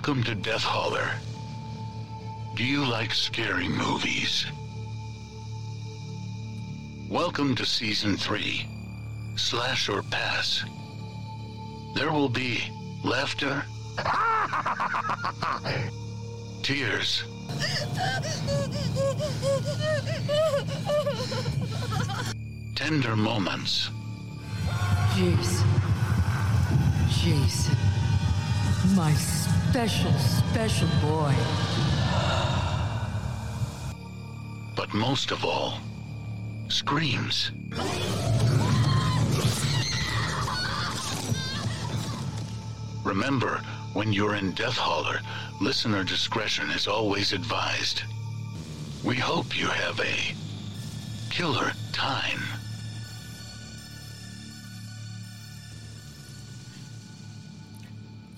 Welcome to Death Holler. Do you like scary movies? Welcome to Season 3 Slash or Pass. There will be laughter, tears, tender moments, Jason. Jason. My special, special boy. but most of all, screams. Remember, when you're in Death Holler, listener discretion is always advised. We hope you have a killer time.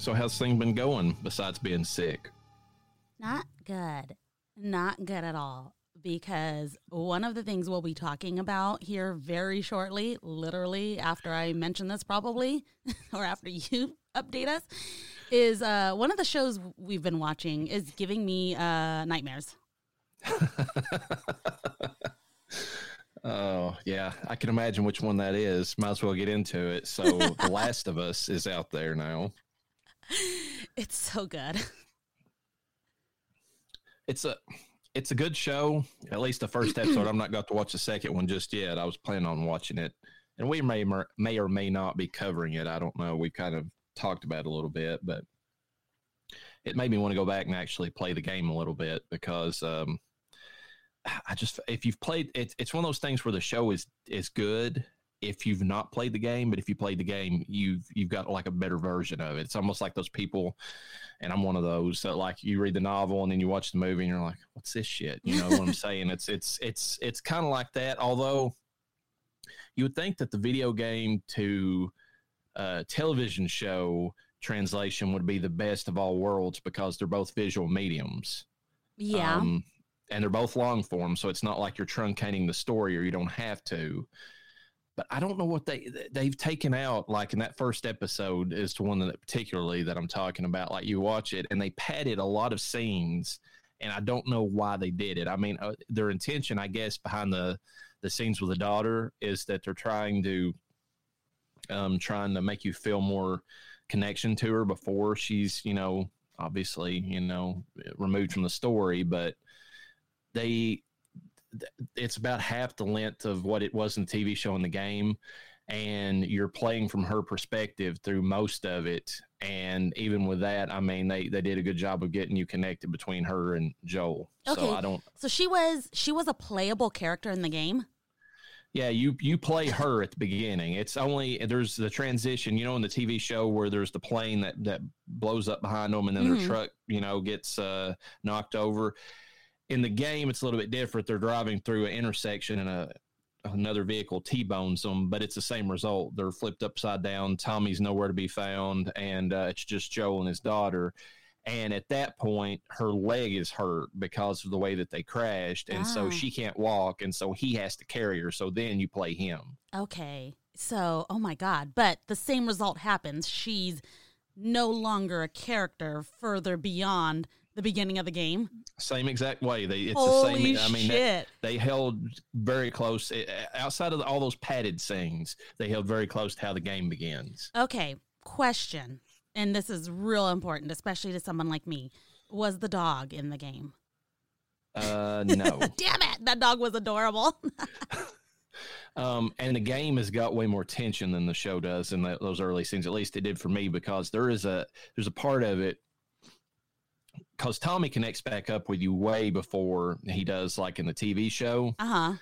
So how's things been going besides being sick? Not good. Not good at all. Because one of the things we'll be talking about here very shortly, literally after I mention this, probably, or after you update us, is uh, one of the shows we've been watching is giving me uh, nightmares. Oh, yeah. I can imagine which one that is. Might as well get into it. So, The Last of Us is out there now. It's so good. It's a it's a good show. At least the first episode. I'm not got to watch the second one just yet. I was planning on watching it, and we may may or may not be covering it. I don't know. We kind of talked about it a little bit, but it made me want to go back and actually play the game a little bit because um, I just if you've played it, it's one of those things where the show is is good if you've not played the game, but if you played the game, you've you've got like a better version of it. It's almost like those people, and I'm one of those that like you read the novel and then you watch the movie and you're like, what's this shit? You know what I'm saying? It's it's it's it's kind of like that. Although you would think that the video game to uh, television show translation would be the best of all worlds because they're both visual mediums. Yeah. Um, and they're both long form, so it's not like you're truncating the story or you don't have to. But I don't know what they they've taken out. Like in that first episode is the one that particularly that I'm talking about. Like you watch it and they padded a lot of scenes, and I don't know why they did it. I mean, uh, their intention, I guess, behind the the scenes with the daughter is that they're trying to um trying to make you feel more connection to her before she's you know obviously you know removed from the story but they it's about half the length of what it was in the TV show in the game and you're playing from her perspective through most of it and even with that I mean they they did a good job of getting you connected between her and Joel Okay. so I don't So she was she was a playable character in the game. Yeah, you you play her at the beginning. It's only there's the transition, you know, in the TV show where there's the plane that that blows up behind them, and then Mhm. their truck, you know, gets uh, knocked over. In the game, it's a little bit different. They're driving through an intersection, and a another vehicle t-bones them, but it's the same result. They're flipped upside down. Tommy's nowhere to be found, and uh, it's just Joel and his daughter. And at that point, her leg is hurt because of the way that they crashed, and so Ah. she can't walk, and so he has to carry her. So then you play him. Okay. So, oh my God. But the same result happens. She's no longer a character further beyond the beginning of the game. Same exact way. They it's Holy the same. I mean, shit. they, they held very close. outside of all those padded scenes, they held very close to how the game begins. Okay. Question. And this is real important, especially to someone like me. Was the dog in the game? Uh, no. Damn it. That dog was adorable. Um, and the game has got way more tension than the show does in the, those early scenes. At least it did for me because there is a there's a part of it because Tommy connects back up with you way before he does, like in the TV show. uh huh.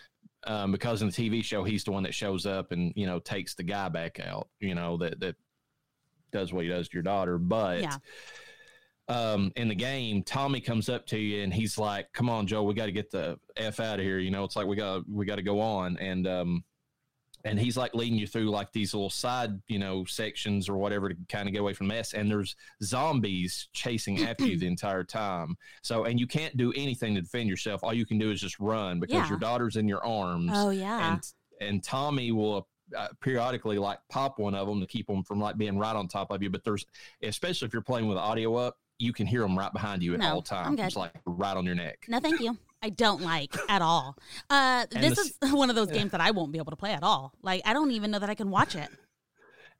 Um, because in the TV show, he's the one that shows up and you know takes the guy back out. You know that that does what he does to your daughter, but. Yeah. Um, in the game, Tommy comes up to you and he's like, "Come on, Joe, we got to get the f out of here." You know, it's like we got we got to go on, and um, and he's like leading you through like these little side, you know, sections or whatever to kind of get away from mess. And there's zombies chasing after you the entire time. So, and you can't do anything to defend yourself. All you can do is just run because Yeah. your daughter's in your arms. Oh, yeah. And and Tommy will uh, periodically like pop one of them to keep them from like being right on top of you. But there's especially if you're playing with audio up, you can hear them right behind you at No, all times, like right on your neck. No, thank you. I don't like at all. Uh, this the is one of those games that I won't be able to play at all. Like I don't even know that I can watch it.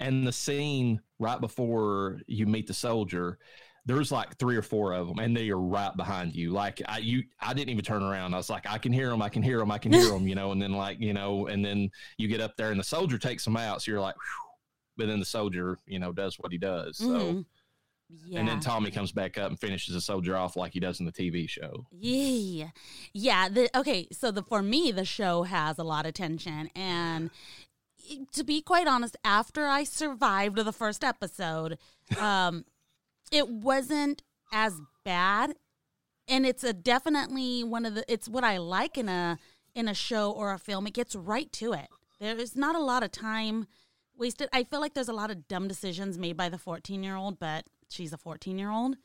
And the scene right before you meet the soldier, there's like three or four of them, and they are right behind you. Like I, you, I didn't even turn around. I was like, I can hear them, I can hear them, I can hear them, you know. And then like you know, and then you get up there, and the soldier takes them out. So you're like, Whew. but then the soldier, you know, does what he does. So. Mhm. Yeah. And then Tommy comes back up and finishes the soldier off like he does in the TV show. Yeah. Yeah. The, okay. So the for me, the show has a lot of tension. And to be quite honest, after I survived the first episode, um, it wasn't as bad. And it's a definitely one of the it's what I like in a in a show or a film. It gets right to it. There is not a lot of time wasted. I feel like there's a lot of dumb decisions made by the 14 year old, but she's a 14 year old.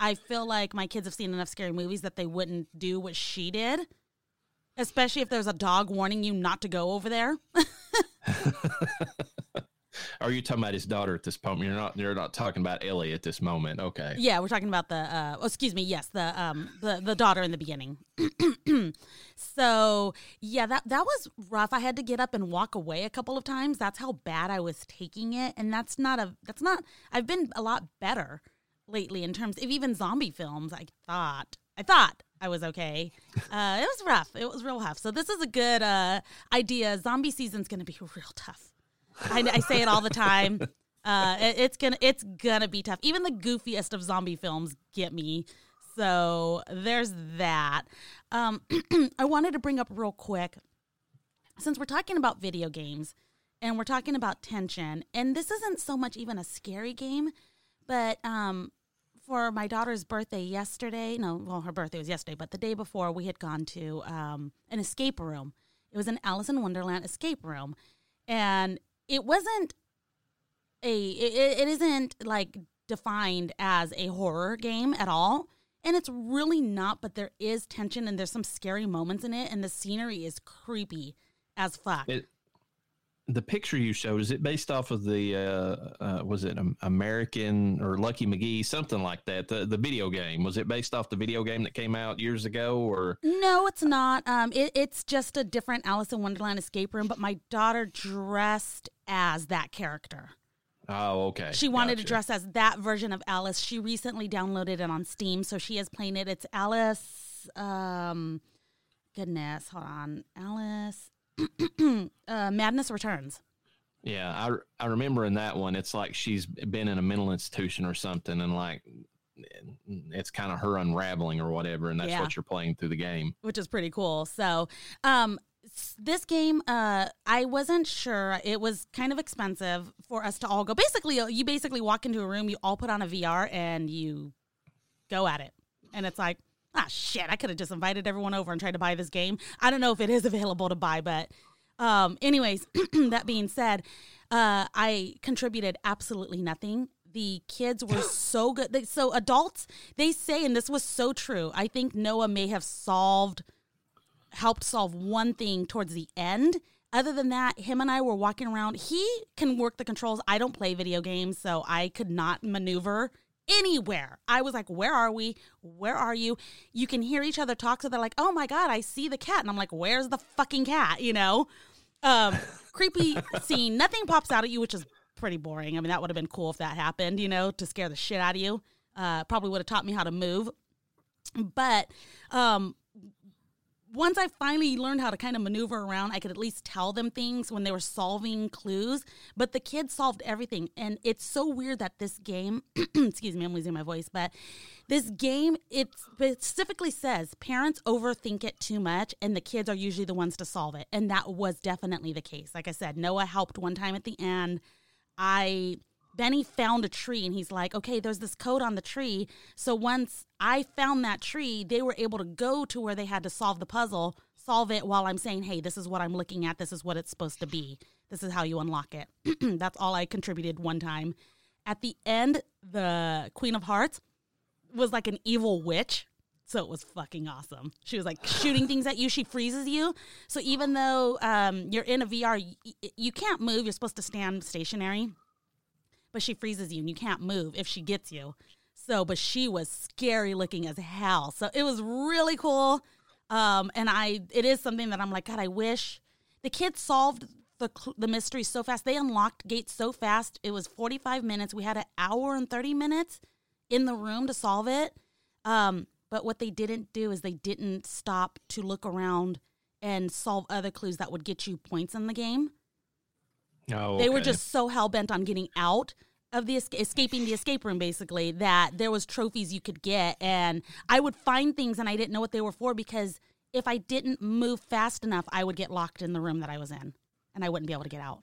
I feel like my kids have seen enough scary movies that they wouldn't do what she did, especially if there's a dog warning you not to go over there. Are you talking about his daughter at this moment? You're not. You're not talking about Ellie at this moment. Okay. yeah, we're talking about the. Uh, oh, excuse me. Yes, the um the the daughter in the beginning. so yeah, that that was rough. I had to get up and walk away a couple of times. That's how bad I was taking it, and that's not a. That's not. I've been a lot better lately in terms of even zombie films. I thought. I thought I was okay. Uh, it was rough. It was real rough. So this is a good uh, idea. Zombie season's going to be real tough. I, I say it all the time. Uh, it- it's gonna it's gonna be tough. Even the goofiest of zombie films get me. So there's that. Um, I wanted to bring up real quick since we're talking about video games and we're talking about tension, and this isn't so much even a scary game, but um, for my daughter's birthday yesterday, no, well, her birthday was yesterday, but the day before, we had gone to um, an escape room. It was an Alice in Wonderland escape room, and it wasn't a it, it isn't like defined as a horror game at all. And it's really not but there is tension and there's some scary moments in it. And the scenery is creepy as fuck. It, the picture you showed is it based off of the uh, uh, was it American or Lucky McGee something like that the the video game was it based off the video game that came out years ago or no it's not um it, it's just a different alice in wonderland escape room but my daughter dressed as that character oh okay She wanted to dress as that version of Alice. She recently downloaded it on Steam, so she is playing it. It's Alice. Um, goodness, hold on, Alice. Uh, Madness Returns. yeah I I remember in that one it's like she's been in a mental institution or something and like it's kind of her unraveling or whatever and that's Yeah. what you're playing through the game which is pretty cool. So, um, this game, uh, I wasn't sure. It was kind of expensive for us to all go. Basically, uh, you basically walk into a room, you all put on a VR, and you go at it. And it's like, ah, shit! I could have just invited everyone over and tried to buy this game. I don't know if it is available to buy, but, um, anyways, that being said, uh, I contributed absolutely nothing. The kids were so good. They, so adults, they say, and this was so true. I think Noah may have solved helped solve one thing towards the end. Other than that, him and I were walking around. He can work the controls. I don't play video games, so I could not maneuver anywhere. I was like, Where are we? Where are you? You can hear each other talk. So they're like, Oh my God, I see the cat. And I'm like, Where's the fucking cat? You know? Um, creepy scene. Nothing pops out at you, which is pretty boring. I mean, that would have been cool if that happened, you know, to scare the shit out of you. Uh, probably would have taught me how to move. But um, once I finally learned how to kind of maneuver around, I could at least tell them things when they were solving clues. But the kids solved everything. And it's so weird that this game, excuse me, I'm losing my voice, but this game, it specifically says parents overthink it too much and the kids are usually the ones to solve it. And that was definitely the case. Like I said, Noah helped one time at the end. I Benny found a tree and he's like, okay, there's this code on the tree. So once I found that tree, they were able to go to where they had to solve the puzzle, solve it while I'm saying, hey, this is what I'm looking at. This is what it's supposed to be. This is how you unlock it. That's all I contributed one time. At the end, the Queen of Hearts was like an evil witch. So it was fucking awesome. She was like shooting things at you. She freezes you. So even though um, you're in a VR, you, you can't move. You're supposed to stand stationary but she freezes you and you can't move if she gets you. So, but she was scary looking as hell. So it was really cool. Um, and I, it is something that I'm like, God, I wish the kids solved the the mystery so fast. They unlocked gates so fast. It was 45 minutes. We had an hour and 30 minutes in the room to solve it. Um, but what they didn't do is they didn't stop to look around and solve other clues that would get you points in the game. Oh, They were just so hell bent on getting out of the esca- escaping the escape room basically that there was trophies you could get and I would find things and I didn't know what they were for because if I didn't move fast enough I would get locked in the room that I was in and I wouldn't be able to get out.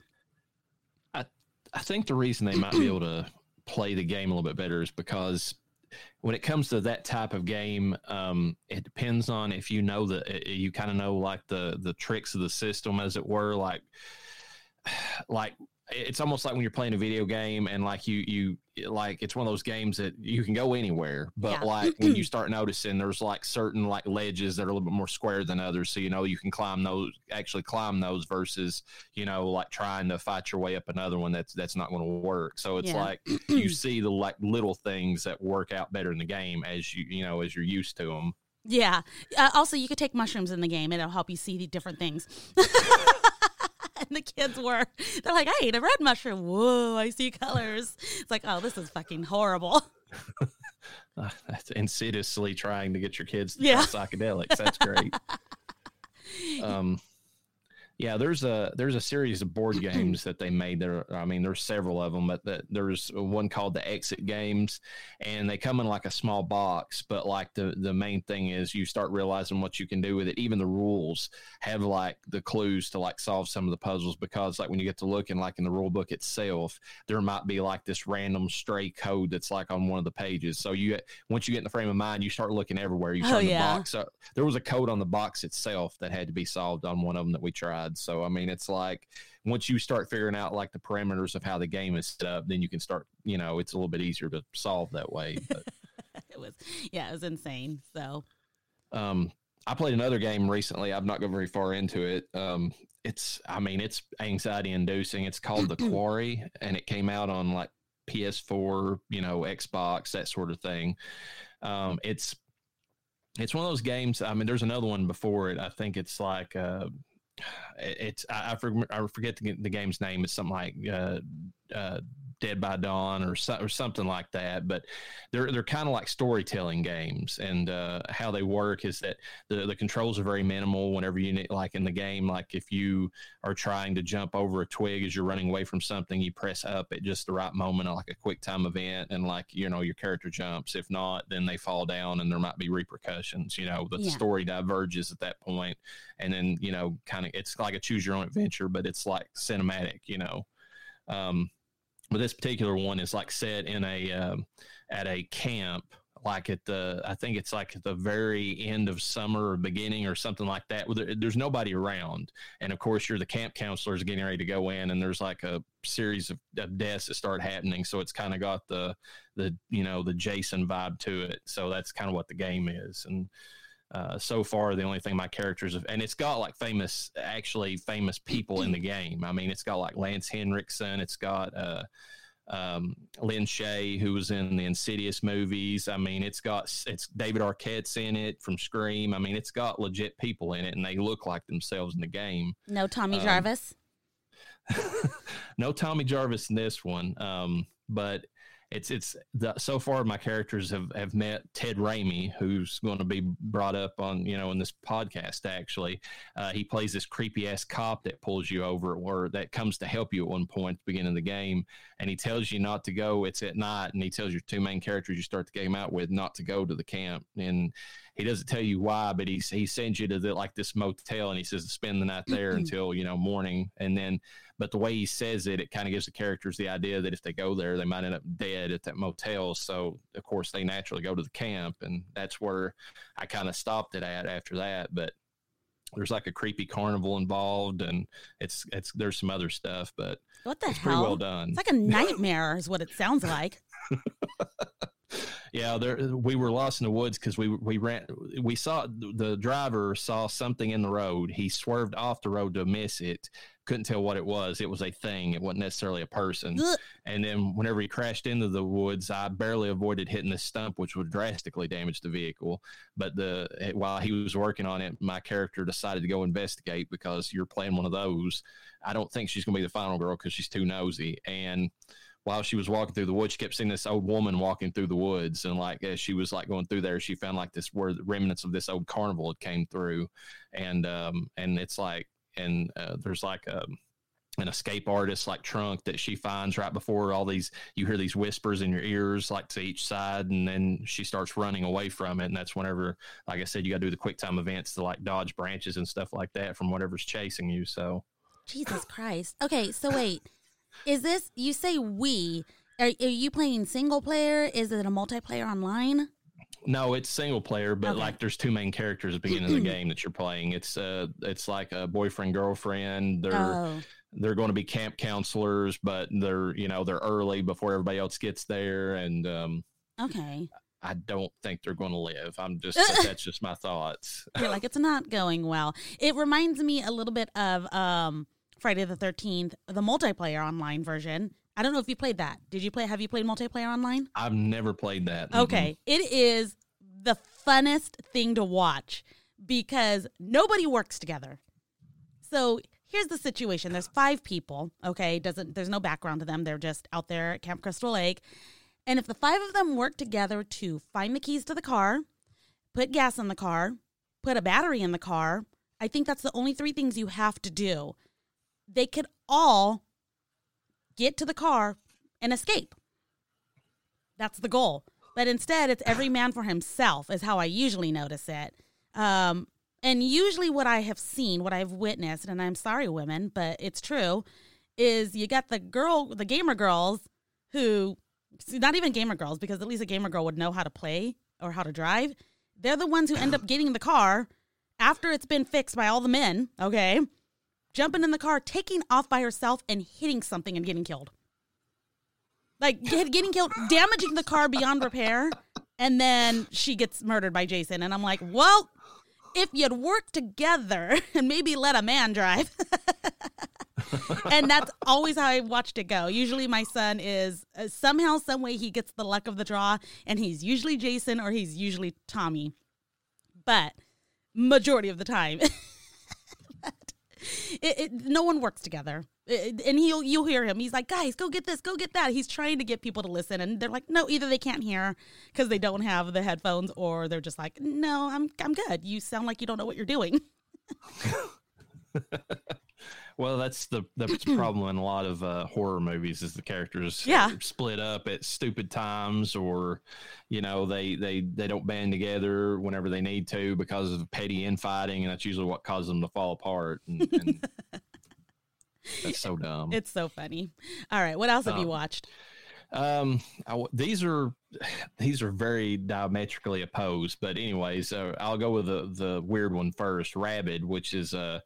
I, I think the reason they might be able to play the game a little bit better is because when it comes to that type of game, um, it depends on if you know the you kind of know like the the tricks of the system, as it were. Like, like it's almost like when you're playing a video game and like you you like it's one of those games that you can go anywhere but Yeah. like when you start noticing there's like certain like ledges that are a little bit more square than others so you know you can climb those actually climb those versus you know like trying to fight your way up another one that's that's not going to work so it's Yeah. like you see the like little things that work out better in the game as you you know as you're used to them Yeah. Uh, also, you could take mushrooms in the game. It'll help you see the different things. and the kids were, they're like, I ate a red mushroom. Whoa, I see colors. It's like, oh, this is fucking horrible. uh, that's insidiously trying to get your kids to Yeah. psychedelics that's great um yeah there's a there's a series of board games that they made there. I mean there's several of them but that there's one called the exit games and they come in like a small box but like the the main thing is you start realizing what you can do with it. Even the rules have like the clues to like solve some of the puzzles because like when you get to looking like in the rule book itself there might be like this random stray code that's like on one of the pages. So you once you get in the frame of mind you start looking everywhere. You Oh, turn yeah. the box up there was a code on the box itself that had to be solved on one of them that we tried so i mean it's like once you start figuring out like the parameters of how the game is set up then you can start you know it's a little bit easier to solve that way but It was, yeah, it was insane. So, um i played another game recently. I've not gone very far into it. Um it's i mean it's anxiety inducing. It's called the quarry and it came out on like ps4 you know xbox that sort of thing. Um it's it's one of those games i mean there's another one before it. I think it's like uh it's I, I, forget the, game's name. It's something like uh, uh, Dead by Dawn or so, or something like that. But they're they're kind of like storytelling games, and uh, how they work is that the the controls are very minimal. Whenever you need, like in the game, like if you are trying to jump over a twig as you're running away from something, you press up at just the right moment, like a quick time event, and like you know your character jumps. If not, then they fall down, and there might be repercussions. You know, the Yeah. story diverges at that point, and then you know, kind of it's like a choose your own adventure, but it's like cinematic. You know. Um, but this particular one is like set in a um, at a camp like at the i think it's like at the very end of summer or beginning or something like that. There's nobody around. And of course you're the camp counselors getting ready to go in and there's like a series of, of deaths that start happening. So it's kind of got the the you know the jason vibe to it. So that's kind of what the game is. And uh, so far, the only thing my characters have, and it's got like famous, actually famous people in the game. I mean, it's got like Lance Henriksen, it's got uh, um, Lin Shaye, who was in the Insidious movies. I mean, it's got it's David Arquette's in it from Scream. I mean, it's got legit people in it, and they look like themselves in the game. no Tommy Um, Jarvis. no Tommy Jarvis in this one, um, but it's it's the, so far my characters have have met Ted Raimi, who's going to be brought up on you know in this podcast. Actually, uh, he plays this creepy ass cop that pulls you over, or that comes to help you at one point at the beginning of the game, and he tells you not to go. It's at night, and he tells your two main characters you start the game out with not to go to the camp, and he doesn't tell you why, but he he sends you to the, like this motel, and he says to spend the night there mm-hmm. until you know morning, and then but the way he says it, it kind of gives the characters the idea that if they go there, they might end up dead at that motel. So of course they naturally go to the camp, and that's where I kind of stopped it at after that. But there's like a creepy carnival involved, and it's it's there's some other stuff, but What the it's pretty well done. It's like a nightmare, is what it sounds like. Yeah, there we were lost in the woods because we we ran we saw the driver saw something in the road. He swerved off the road to miss it, couldn't tell what it was. It was a thing. It wasn't necessarily a person. And then whenever he crashed into the woods, I barely avoided hitting the stump, which would drastically damage the vehicle. But the eh, while he was working on it, my character decided to go investigate because you're playing one of those. I don't think she's going to be the final girl because she's too nosy. And while she was walking through the woods, she kept seeing this old woman walking through the woods, and like as she was like going through there, she found like this where the remnants of this old carnival had came through, and um and it's like and uh, there's like a an escape artist like trunk that she finds right before all these you hear these whispers in your ears like to each side. And then she starts running away from it. And that's whenever like i said you got to do the quick time events to like dodge branches and stuff like that from whatever's chasing you. So Jesus Christ. Okay, so wait. Is this you say we? Are, are you playing single player? Is it a multiplayer online? No, it's single player, but Okay. like there's two main characters at the beginning of the game that you're playing. It's uh it's like a boyfriend girlfriend. They're Oh, they're going to be camp counselors, but they're you know they're early before everybody else gets there, and um okay. I don't think they're going to live. I'm just that's just my thoughts. You're like it's not going well. It reminds me a little bit of um Friday the Thirteenth, the multiplayer online version. I don't know if you played that. Did you play? Have you played multiplayer online? I've never played that. Okay, it is the funnest thing to watch because nobody works together. So here's the situation: there's five people. Okay, doesn't there's no background to them. They're just out there at Camp Crystal Lake, and if the five of them work together to find the keys to the car, put gas in the car, put a battery in the car, I think that's the only three things you have to do. They could all get to the car and escape. That's the goal. But instead, it's every man for himself, is how I usually notice it. Um, and usually, what I have seen, what I've witnessed, and I'm sorry, women, but it's true, is you got the girl, the gamer girls who, not even gamer girls, because at least a gamer girl would know how to play or how to drive. They're the ones who end up getting the car after it's been fixed by all the men, okay? Jumping in the car, taking off by herself, and hitting something and getting killed like getting killed, damaging the car beyond repair, and then she gets murdered by Jason. And I'm like, well, if you'd work together and maybe let a man drive. and that's always how I watched it go. Usually, my son is uh, somehow, some way, he gets the luck of the draw, and he's usually Jason or he's usually Tommy. But majority of the time, it, it, no one works together. It- and he'll you'll hear him. He's like, guys, go get this, go get that. He's trying to get people to listen, and they're like, no, either they can't hear because they don't have the headphones, or they're just like, no, I'm I'm good. You sound like you don't know what you're doing. Well, that's the the problem in a lot of uh, horror movies is the characters Yeah. split up at stupid times, or you know they they they don't band together whenever they need to because of petty infighting, and that's usually what causes them to fall apart. And, and that's so dumb. It's so funny. All right, what else have you Um, watched? Um, I these are these are very diametrically opposed, but anyways, uh, I'll go with the the weird one first, Rabid, which is uh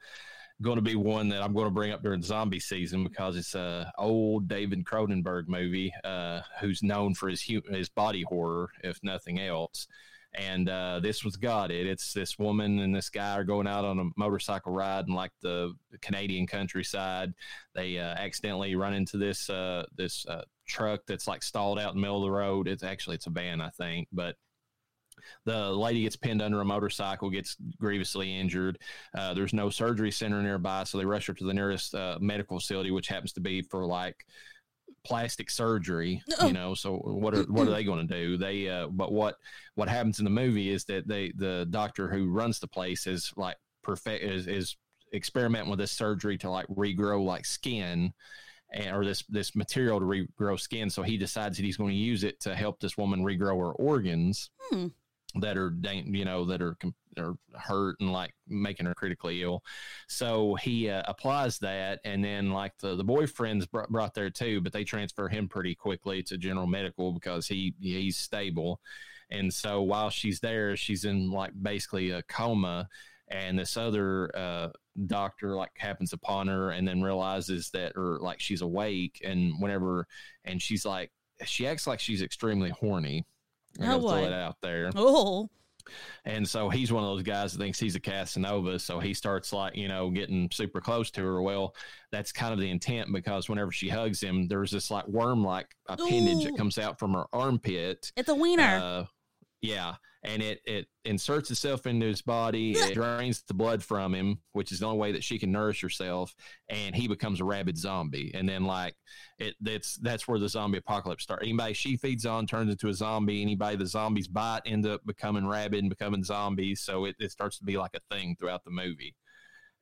going to be one that I'm going to bring up during zombie season because it's a old David Cronenberg movie, uh, who's known for his his body horror, if nothing else. And uh, this was got it. It's this woman and this guy are going out on a motorcycle ride in like the Canadian countryside. They uh, accidentally run into this uh, this uh, truck that's like stalled out in the middle of the road. It's actually it's a van, I think, but the lady gets pinned under a motorcycle, gets grievously injured. Uh, there's no surgery center nearby, so they rush her to the nearest uh, medical facility, which happens to be for like plastic surgery. You know, so what are what are they going to do? They uh, but what what happens in the movie is that they the doctor who runs the place is like perfect is is experimenting with this surgery to like regrow like skin and, or this this material to regrow skin. So he decides that he's going to use it to help this woman regrow her organs Hmm. That are you know that are are hurt and like making her critically ill. So he uh, applies that, and then like the the boyfriend's br- brought there too, but they transfer him pretty quickly to general medical because he he's stable. And so while she's there, she's in like basically a coma, and this other uh, doctor like happens upon her, and then realizes that or like she's awake, and whenever and she's like she acts like she's extremely horny. I'm Oh, throw it out there Oh, And so he's one of those guys that thinks he's a Casanova. So he starts like, you know, getting super close to her. Well, that's kind of the intent because whenever she hugs him, there's this like worm like appendage Ooh. that comes out from her armpit. It's a wiener. Uh, yeah, and it it inserts itself into his body. It drains the blood from him, which is the only way that she can nourish herself. And he becomes a rabid zombie. And then like it, that's that's where the zombie apocalypse starts. Anybody she feeds on turns into a zombie. Anybody the zombies bite end up becoming rabid and becoming zombies. So it, it starts to be like a thing throughout the movie.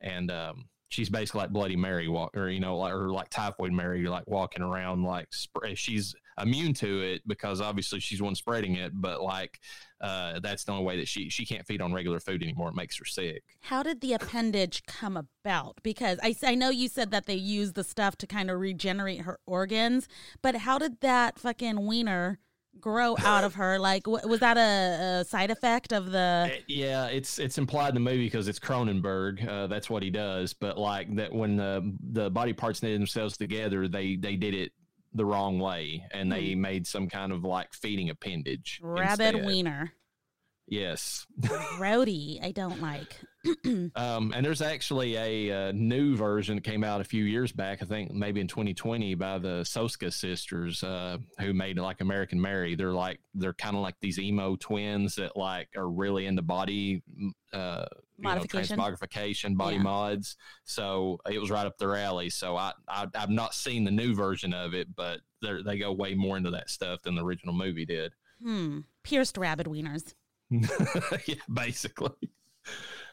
And um, she's basically like Bloody Mary walk, or you know, like or like Typhoid Mary, like walking around like sp- she's immune to it because obviously she's one spreading it, but like uh, that's the only way that she she can't feed on regular food anymore. It makes her sick. How did the appendage come about? Because I, I know you said that they use the stuff to kind of regenerate her organs, but how did that fucking wiener grow out of her? Like, w- was that a, a side effect of the? Uh, Yeah, it's it's implied in the movie because it's Cronenberg. Uh, that's what he does. But like that, when the the body parts knit themselves together, they they did it the wrong way, and they hmm. made some kind of like feeding appendage. Rabbit instead. wiener. Yes. Rowdy, I don't like. Um, and there's actually a, uh new version that came out a few years back, I think maybe in 2020 by the Soska sisters, uh, who made like American Mary. They're like, they're kind of like these emo twins that like are really into body, uh, you know, Modification. transmogrification, body Yeah. mods. So it was right up their alley. So I, I, I've not seen the new version of it, but they they go way more into that stuff than the original movie did. Hmm. Pierced rabbit wieners. yeah, basically.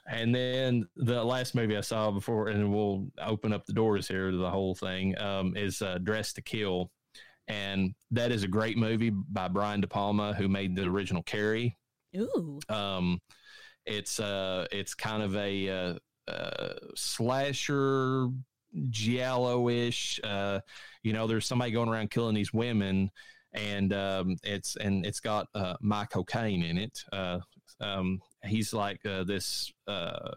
And then the last movie I saw before, and we'll open up the doors here to the whole thing, um, is uh, Dressed to Kill. And that is a great movie by Brian De Palma, who made the original Carrie. Ooh. Um, it's uh, it's kind of a uh, uh, slasher giallo-ish. Uh, you know, there's somebody going around killing these women, and um, it's and it's got uh, Michael Caine in it. Uh, um, he's like uh, this uh,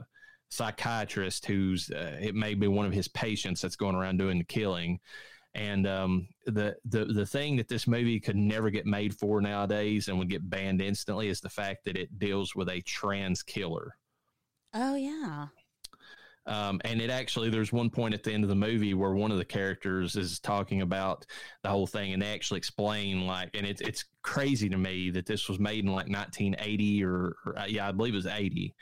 psychiatrist who's uh, it may be one of his patients that's going around doing the killing. And um, the the the thing that this movie could never get made for nowadays and would get banned instantly is the fact that it deals with a trans killer. Oh yeah. Um, and it actually, there's one point at the end of the movie where one of the characters is talking about the whole thing, and they actually explain like, and it's it's crazy to me that this was made in like 1980 or, or uh, yeah, I believe it was 80,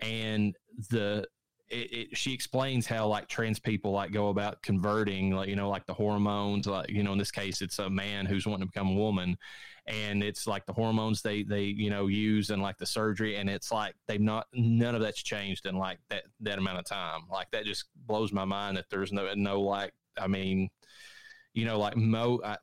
and the it, it, she explains how like trans people like go about converting like you know like the hormones like you know in this case it's a man who's wanting to become a woman and it's like the hormones they they you know use and like the surgery and it's like they've not none of that's changed in like that that amount of time. Like that just blows my mind that there's no no like i mean you know like mo I,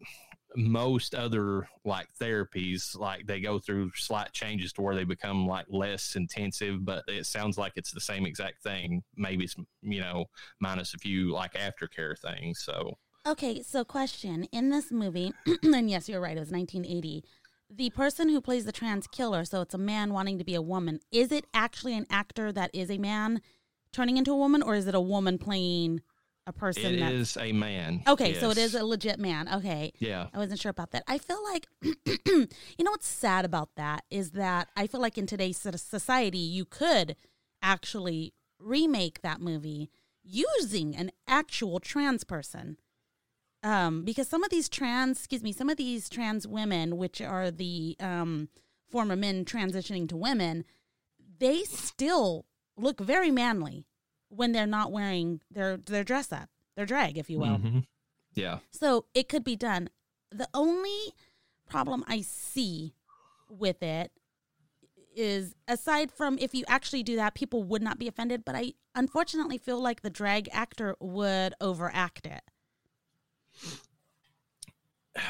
most other like therapies like they go through slight changes to where they become like less intensive but it sounds like it's the same exact thing maybe it's you know minus a few like aftercare things so Okay, so question in this movie, and yes, you're right, it was 1980. The person who plays the trans killer, so it's a man wanting to be a woman, is it actually an actor that is a man turning into a woman, or is it a woman playing a person it that? is a man Okay, so it is a legit man. Okay. yeah I wasn't sure about that. I feel like, you know, what's sad about that is that I feel like in today's society, you could actually remake that movie using an actual trans person. Um, because some of these trans, excuse me, some of these trans women, which are the um, former men transitioning to women, they still look very manly when they're not wearing their their dress up, their drag, if you will. Mhm. yeah So it could be done. The only problem I see with it is aside from if you actually do that, people would not be offended, but I unfortunately feel like the drag actor would overact it.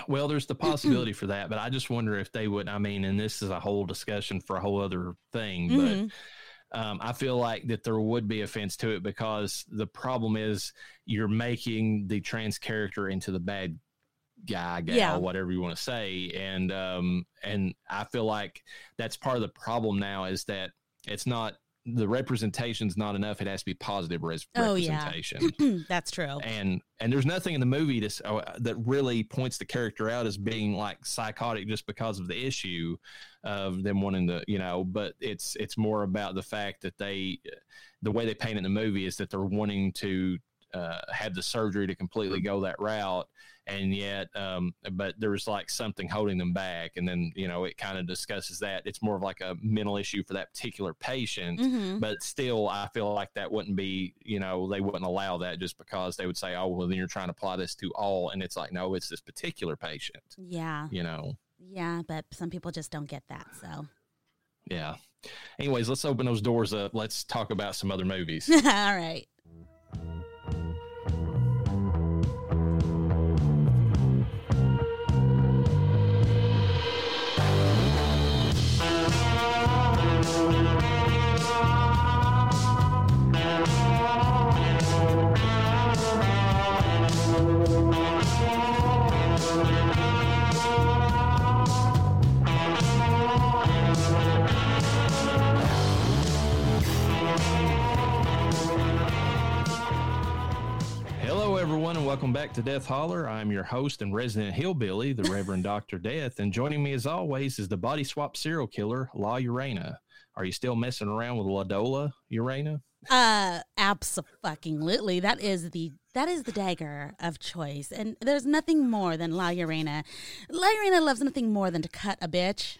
Well, there's the possibility for that, but I just wonder if they would. I mean, and this is a whole discussion for a whole other thing, Mhm. but um, I feel like that there would be offense to it because the problem is you're making the trans character into the bad guy, gal, Yeah. whatever you want to say, and um, and I feel like that's part of the problem now is that it's not the representation's not enough. It has to be positive res- Oh, yeah. representation. That's true. and and there's nothing in the movie to, uh, that really points the character out as being like psychotic just because of the issue of them wanting to you know but it's it's more about the fact that they the way they paint it in the movie is that they're wanting to uh, have the surgery to completely go that route and yet um, but was like something holding them back and then you know it kind of discusses that it's more of like a mental issue for that particular patient hmm but still i feel like that wouldn't be you know they wouldn't allow that just because they would say oh well then you're trying to apply this to all and it's like no it's this particular patient Yeah. you know Yeah. But some people just don't get that. So, yeah anyways let's open those doors up let's talk about some other movies all right. Welcome back to death holler i'm your host and resident hillbilly the reverend dr death and joining me as always is the body swap serial killer la urana are you still messing around with ladola urana Uh, absolutely. That is the that is the dagger of choice, and there's nothing more than La Urena. La Urena loves nothing more than to cut a bitch.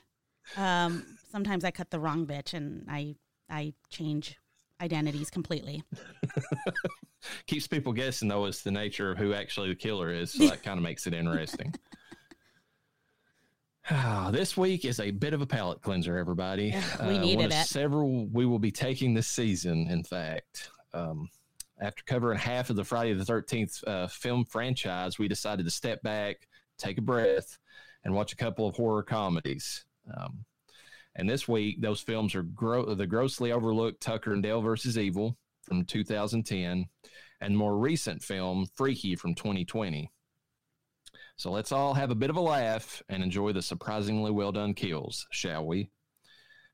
Um, sometimes I cut the wrong bitch, and I I change identities completely. keeps people guessing though it's the nature of who actually the killer is so that kind of makes it interesting Ah, this week is a bit of a palate cleanser everybody Yeah, we Uh, needed it. several we will be taking this season in fact um, after covering half of the friday the 13th uh, film franchise we decided to step back take a breath and watch a couple of horror comedies um, and this week those films are gro- the grossly overlooked tucker and dale versus evil from 2010 and more recent film Freaky from 2020. So let's all have a bit of a laugh and enjoy the surprisingly well done kills, shall we?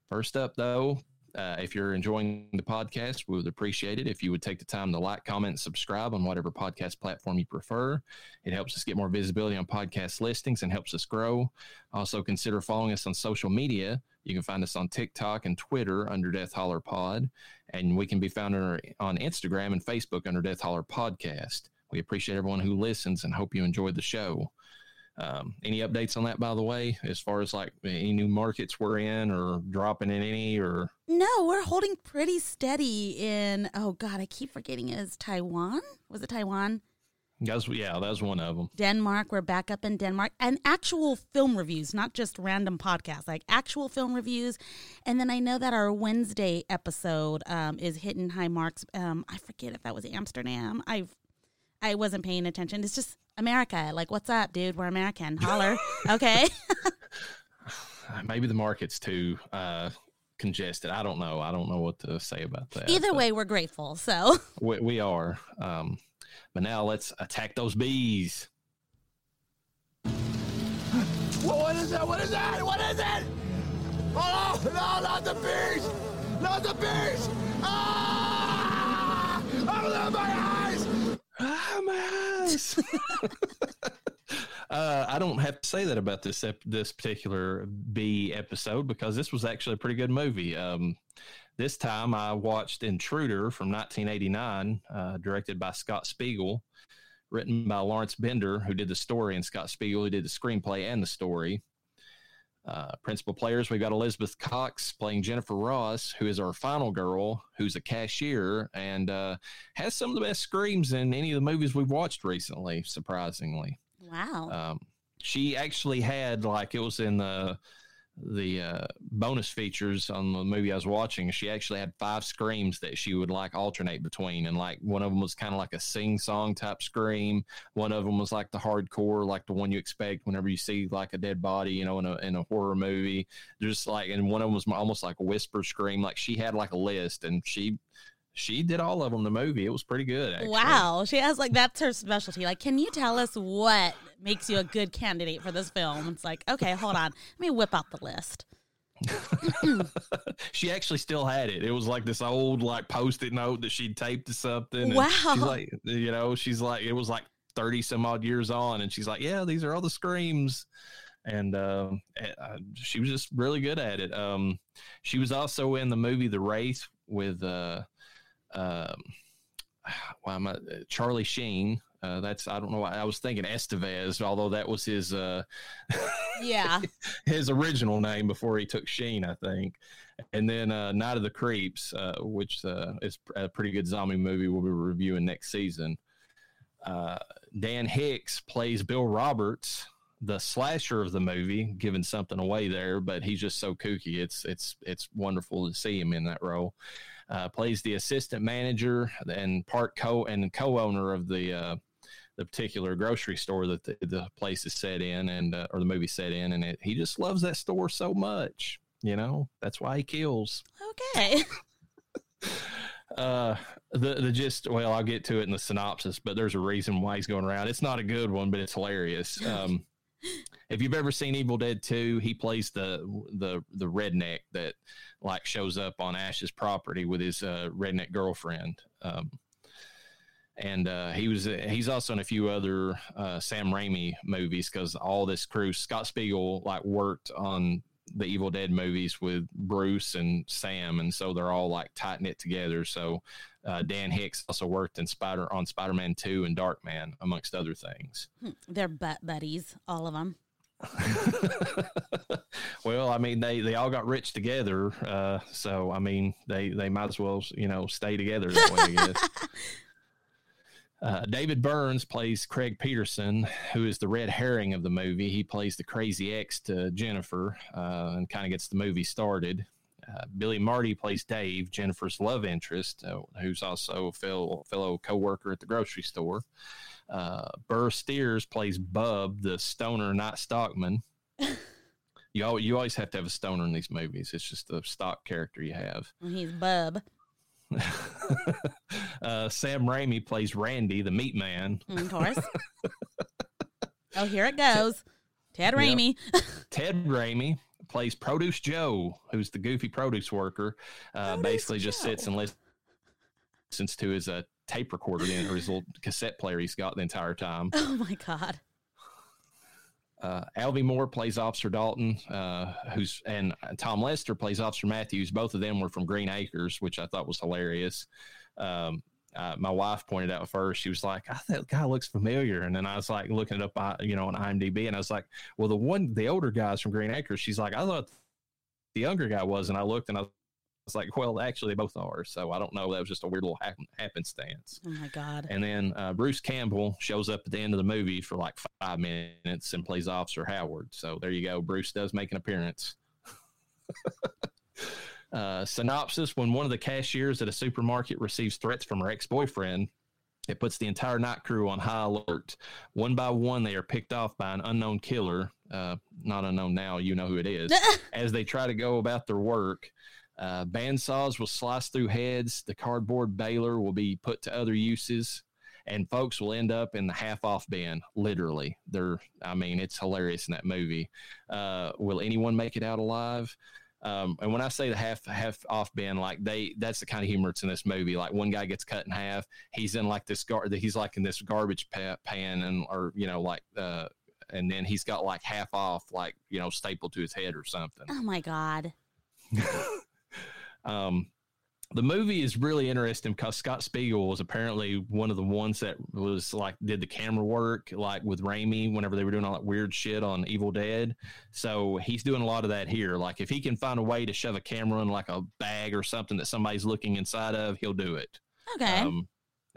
First up, though, uh, if you're enjoying the podcast, we would appreciate it if you would take the time to like, comment, subscribe on whatever podcast platform you prefer. It helps us get more visibility on podcast listings and helps us grow. Also, consider following us on social media. You can find us on TikTok and Twitter under Death Holler Pod and we can be found on Instagram and Facebook under Death Holler Podcast. We appreciate everyone who listens and hope you enjoyed the show. Um, any updates on that, by the way, as far as like any new markets we're in or dropping in any or No, we're holding pretty steady in. Oh God, I keep forgetting. Is Taiwan? Was it Taiwan? guys? Yeah, that's one of them. Denmark. We're back up in Denmark and actual film reviews, not just random podcasts, like actual film reviews. And then I know that our Wednesday episode um, is hitting high marks. Um, I forget if that was Amsterdam. I I wasn't paying attention. It's just America. Like, what's up, dude? We're American. Holler. okay. Maybe the market's too uh, congested. I don't know. I don't know what to say about that. Either way, we're grateful. So we, we are. Um, but now let's attack those bees. What is that? What is that? What is it? Oh, no, not the bees! Not the bees! Ah! Open my eyes! Ah, my eyes. uh, I don't have to say that about this ep- this particular B episode because this was actually a pretty good movie. Um, this time I watched Intruder from 1989, uh, directed by Scott Spiegel, written by Lawrence Bender, who did the story, and Scott Spiegel, who did the screenplay and the story. Uh, principal players, we've got Elizabeth Cox playing Jennifer Ross, who is our final girl, who's a cashier and uh, has some of the best screams in any of the movies we've watched recently, surprisingly. wow. Um, she actually had, like, it was in the the uh, bonus features on the movie I was watching, she actually had five screams that she would like alternate between, and like one of them was kind of like a sing song type scream. One of them was like the hardcore, like the one you expect whenever you see like a dead body, you know, in a in a horror movie. Just like, and one of them was almost like a whisper scream. Like she had like a list, and she she did all of them. The movie, it was pretty good. Actually. Wow, she has like that's her specialty. Like, can you tell us what makes you a good candidate for this film? It's like, okay, hold on, let me whip out the list. she actually still had it. It was like this old like post-it note that she'd taped to something. and Wow. She's like, you know, she's like, it was like 30 some odd years on. And she's like, yeah, these are all the screams. And um, uh, she was just really good at it. Um, she was also in the movie The Wraith with uh, um, why am I, Charlie Sheen. Uh, that's I don't know. why I was thinking Estevez, although that was his uh, Yeah. his original name before he took Sheen, I think. And then uh, Night of the Creeps, uh, which uh, is a pretty good zombie movie we'll be reviewing next season. Uh, Dan Hicks plays Bill Roberts, the slasher of the movie, giving something away there, but he's just so kooky. It's it's it's wonderful to see him in that role. Uh, plays the assistant manager and part co and co-owner of the uh, the particular grocery store that the, the place is set in and uh, or the movie set in and it, he just loves that store so much you know? That's why he kills. Okay. uh the the just well i'll get to it in the synopsis but there's a reason why he's going around. It's not a good one but it's hilarious. Um if you've ever seen evil dead 2 he plays the the the redneck that like shows up on ash's property with his uh redneck girlfriend um and uh, he was he's also in a few other uh, Sam Raimi movies because all this crew Scott Spiegel like worked on the Evil Dead movies with Bruce and Sam, and so they're all like tight knit together. So uh, Dan Hicks also worked in Spider on Spider Man Two and Darkman, amongst other things. They're butt buddies, all of them. well, I mean they they all got rich together, uh, so I mean they they might as well you know stay together that way. Uh, David Byrnes plays Craig Peterson, who is the red herring of the movie. He plays the crazy ex to Jennifer uh, and kind of gets the movie started. Uh, Billy Marti plays Dave, Jennifer's love interest, uh, who's also a fellow, fellow co worker at the grocery store. Uh, Burr Steers plays Bub, the stoner not stockman. you, al- you always have to have a stoner in these movies. It's just the stock character you have. He's Bub. uh, Sam Raimi plays Randy, the meat man. Of course. oh, here it goes. Ted Raimi. Ted Raimi plays Produce Joe, who's the goofy produce worker. Uh, Produce basically, just sits and listens to his uh, tape recorder in, or his little cassette player he's got the entire time. Oh my God. Uh, Alvy Moore plays Officer Dalton, uh, who's and Tom Lester plays Officer Matthews. Both of them were from Green Acres, which I thought was hilarious. Um, uh, my wife pointed out first. She was like, "I thought that guy looks familiar," and then I was like looking it up, uh, you know, on IMDb, and I was like, "Well, the one, the older guys from Green Acres." She's like, "I thought the younger guy was," and I looked, and I was like, "Well, actually, they both are." So I don't know. That was just a weird little happen, happenstance. Oh my God. And then uh, Bruce Campbell shows up at the end of the movie for like five minutes and plays Officer Howard. So there you go. Bruce does make an appearance. uh, synopsis When one of the cashiers at a supermarket receives threats from her ex boyfriend, it puts the entire night crew on high alert. One by one, they are picked off by an unknown killer. Uh, not unknown now, you know who it is. as they try to go about their work. Uh, bandsaws will slice through heads. The cardboard baler will be put to other uses, and folks will end up in the half off bin. Literally, they're. I mean, it's hilarious in that movie. Uh, will anyone make it out alive? Um, and when I say the half half off bin, like they, that's the kind of humor that's in this movie. Like one guy gets cut in half, he's in like this gar, he's like in this garbage pa- pan, and or you know like, uh, and then he's got like half off, like you know stapled to his head or something. Oh my God. Um, the movie is really interesting because Scott Spiegel was apparently one of the ones that was like did the camera work like with Raimi whenever they were doing all that weird shit on Evil Dead. So he's doing a lot of that here. Like if he can find a way to shove a camera in like a bag or something that somebody's looking inside of, he'll do it. Okay. Um,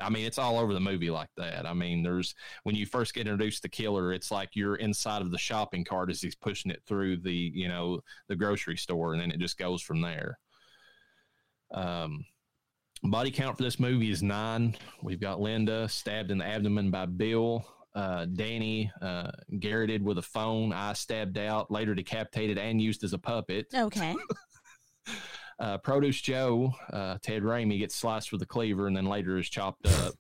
I mean, it's all over the movie like that. I mean, there's when you first get introduced to Killer, it's like you're inside of the shopping cart as he's pushing it through the, you know, the grocery store, and then it just goes from there. Um, body count for this movie is nine. We've got Linda stabbed in the abdomen by Bill. Uh, Danny uh, garroted with a phone, I stabbed out, later decapitated and used as a puppet. okay. Uh, Produce Joe, uh, Ted Raimi, gets sliced with a cleaver and then later is chopped up.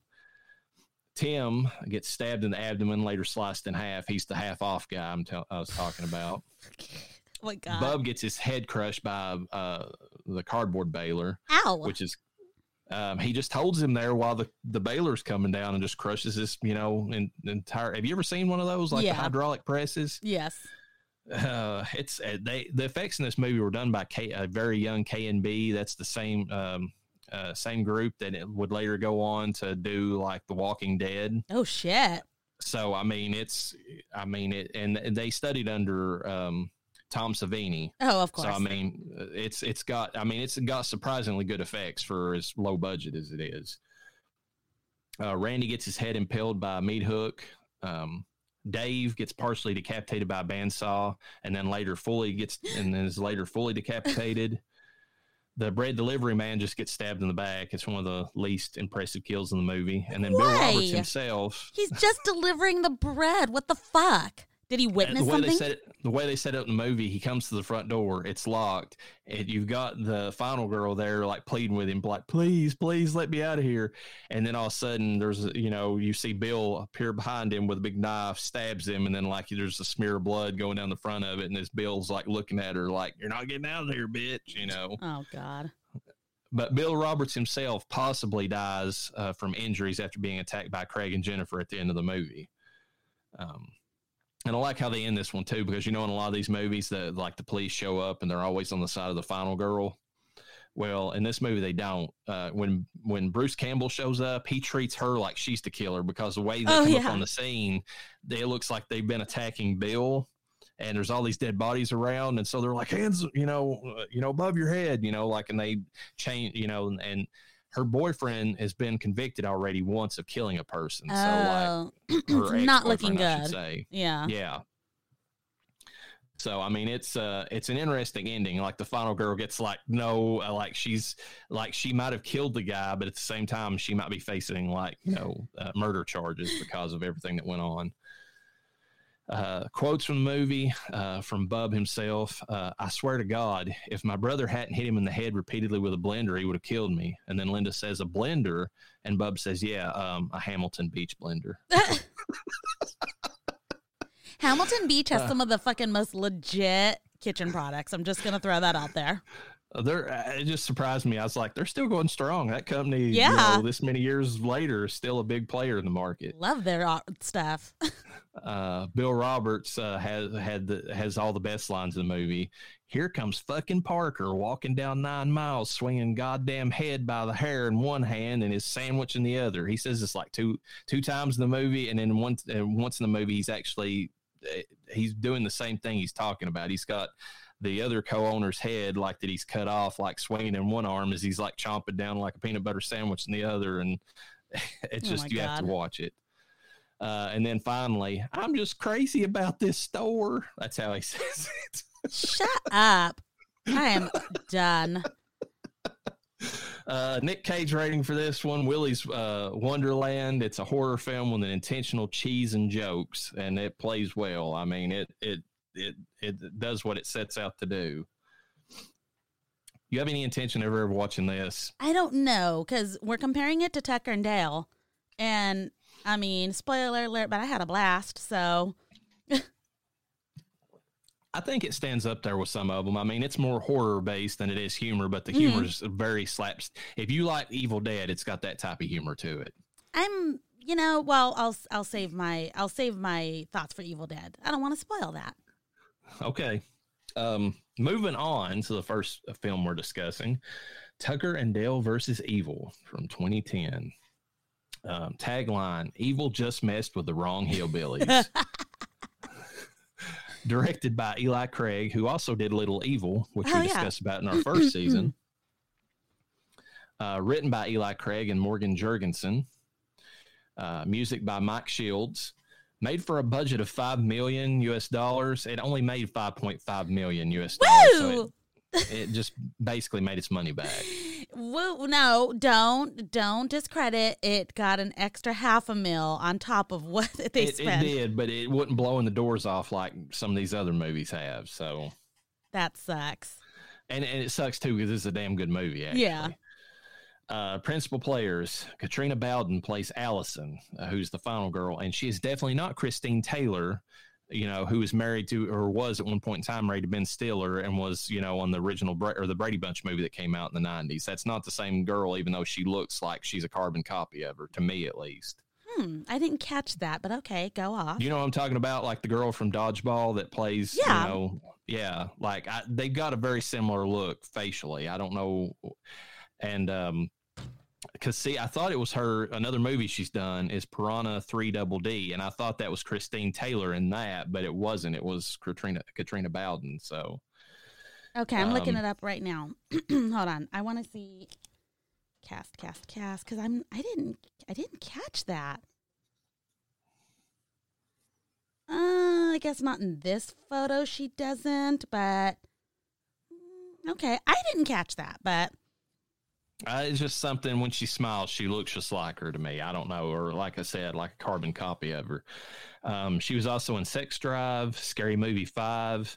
Tim gets stabbed in the abdomen, later sliced in half. He's the half off guy I'm tell- I was talking about. my god. Bub gets his head crushed by uh, the cardboard baler, Ow. which is um, he just holds him there while the the baler's coming down and just crushes this, you know, in, entire. Have you ever seen one of those like Yeah. the hydraulic presses? yes. Uh, it's uh, they the effects in this movie were done by K, a very young KNB. That's the same um, uh, same group that it would later go on to do like The Walking Dead. Oh shit. So I mean, it's I mean it, and they studied under um, Tom Savini. Oh, of course. So I mean, uh, it's it's got I mean it's got surprisingly good effects for as low budget as it is. Uh, Randy gets his head impaled by a meat hook. Um, Dave gets partially decapitated by a bandsaw, and then later fully gets and then is later fully decapitated. The bread delivery man just gets stabbed in the back. It's one of the least impressive kills in the movie. And then Bill Roberts himself, He's just delivering the bread. What the fuck? Did he And witness the way something? they set it, the way they set it up in the movie, he comes to the front door, it's locked, and you've got the final girl there, like pleading with him, like, "Please, please, let me out of here." And then all of a sudden, there's, you know, you see Bill appear behind him with a big knife, stabs him, and then like there's a smear of blood going down the front of it, and this Bill's like looking at her, like, "You're not getting out of here, bitch," you know. oh god. But Bill Roberts himself possibly dies uh, from injuries after being attacked by Craig and Jennifer at the end of the movie. Um, and I like how they end this one too, because you know in a lot of these movies, that like the police show up and they're always on the side of the final girl. Well, in this movie, they don't. Uh, when when Bruce Campbell shows up, he treats her like she's the killer because the way they Oh, come up on the scene, they, it looks like they've been attacking Bill, and there's all these dead bodies around, and so they're like hands, you know, uh, you know, above your head, you know, like, and they change, you know, and her boyfriend has been convicted already once of killing a person, so like Oh, not looking ex-boyfriend, I should good. say. Yeah. Yeah. So I mean, it's uh, it's an interesting ending. Like the final girl gets like no, uh, like she's like she might have killed the guy, but at the same time, she might be facing like you know uh, murder charges because of everything that went on. Uh, quotes from the movie uh, from Bub himself. Uh, I swear to God, if my brother hadn't hit him in the head repeatedly with a blender, he would have killed me. And then Linda says a blender, and Bub says, "Yeah, um, a Hamilton Beach blender." Hamilton Beach Uh. has some of the fucking most legit kitchen products. I'm just gonna throw that out there. They're, uh, it just surprised me. I was like, they're still going strong. That company, Yeah. you know, this many years later, is still a big player in the market. Love their stuff. Uh, Bill Roberts uh, has had the, has all the best lines in the movie. Here comes fucking Parker walking down nine miles, swinging goddamn head by the hair in one hand and his sandwich in the other. He says this like two two times in the movie, and then once and once in the movie, he's actually uh, he's doing the same thing he's talking about. He's got the other co-owner's head like that he's cut off like swinging in one arm as he's like chomping down like a peanut butter sandwich in the other and it's Oh just you have to watch it. Uh, and then finally i'm just crazy about this store. That's how he says it. Shut up. I am done. uh, nick cage rating for this one Willy's uh, wonderland. It's a horror film with an intentional cheese and jokes and it plays well. I mean it it it it does what it sets out to do you have any intention of ever watching this I don't know because we're comparing it to Tucker and Dale, and I mean, spoiler alert, but I had a blast. So I think it stands up there with some of them. I mean, it's more horror based than it is humor, but the Mhm. humor is very slaps. If you like Evil Dead, it's got that type of humor to it. I'm, you know, well, I'll I'll save my I'll save my thoughts for Evil Dead. I don't want to spoil that. Okay. Um, moving on to the first film we're discussing Tucker and Dale versus Evil from 2010. Um, tagline Evil just messed with the wrong hillbillies. Directed by Eli Craig, who also did Little Evil, which Oh, we yeah. discussed about in our first season. Uh, written by Eli Craig and Morgan Jurgenson. Uh, music by Mike Shields made for a budget of five million US dollars. It only made five point five million US dollars. So it, it just basically made its money back. Woo! No, don't don't discredit. It got an extra half a mil on top of what they It, it spent. did, but it wasn't blowing the doors off like some of these other movies have. So, That sucks. and, and it sucks too because it's a damn good movie. Actually. Yeah. Uh, principal players: Katrina Bowden plays Allison, uh, who's the final girl, and she is definitely not Christine Taylor, you know, who was married to or was at one point in time married to Ben Stiller and was, you know, on the original Bra- or the Brady Bunch movie that came out in the 90s. That's not the same girl, even though she looks like she's a carbon copy of her, to me at least. Hmm, I didn't catch that, but okay, go off. You know what I'm talking about? Like the girl from Dodgeball that plays, Yeah. you know, yeah, like I, they got a very similar look facially. I don't know. And, um, because see, I thought it was her. Another movie she's done is Piranha Three Double D, and I thought that was Christine Taylor in that, but it wasn't. It was Katrina Katrina Bowden. So Okay, I'm looking Um, it up right now. Hold on. I want to see cast, cast, cast because I'm I didn't I didn't catch that. Uh, I guess not in this photo. She doesn't, but mm, okay, I didn't catch that. But uh, it's just something when she smiles, she looks just like her to me. I don't know, or like I said, like a carbon copy of her. Um, she was also in Sex Drive, Scary Movie Five,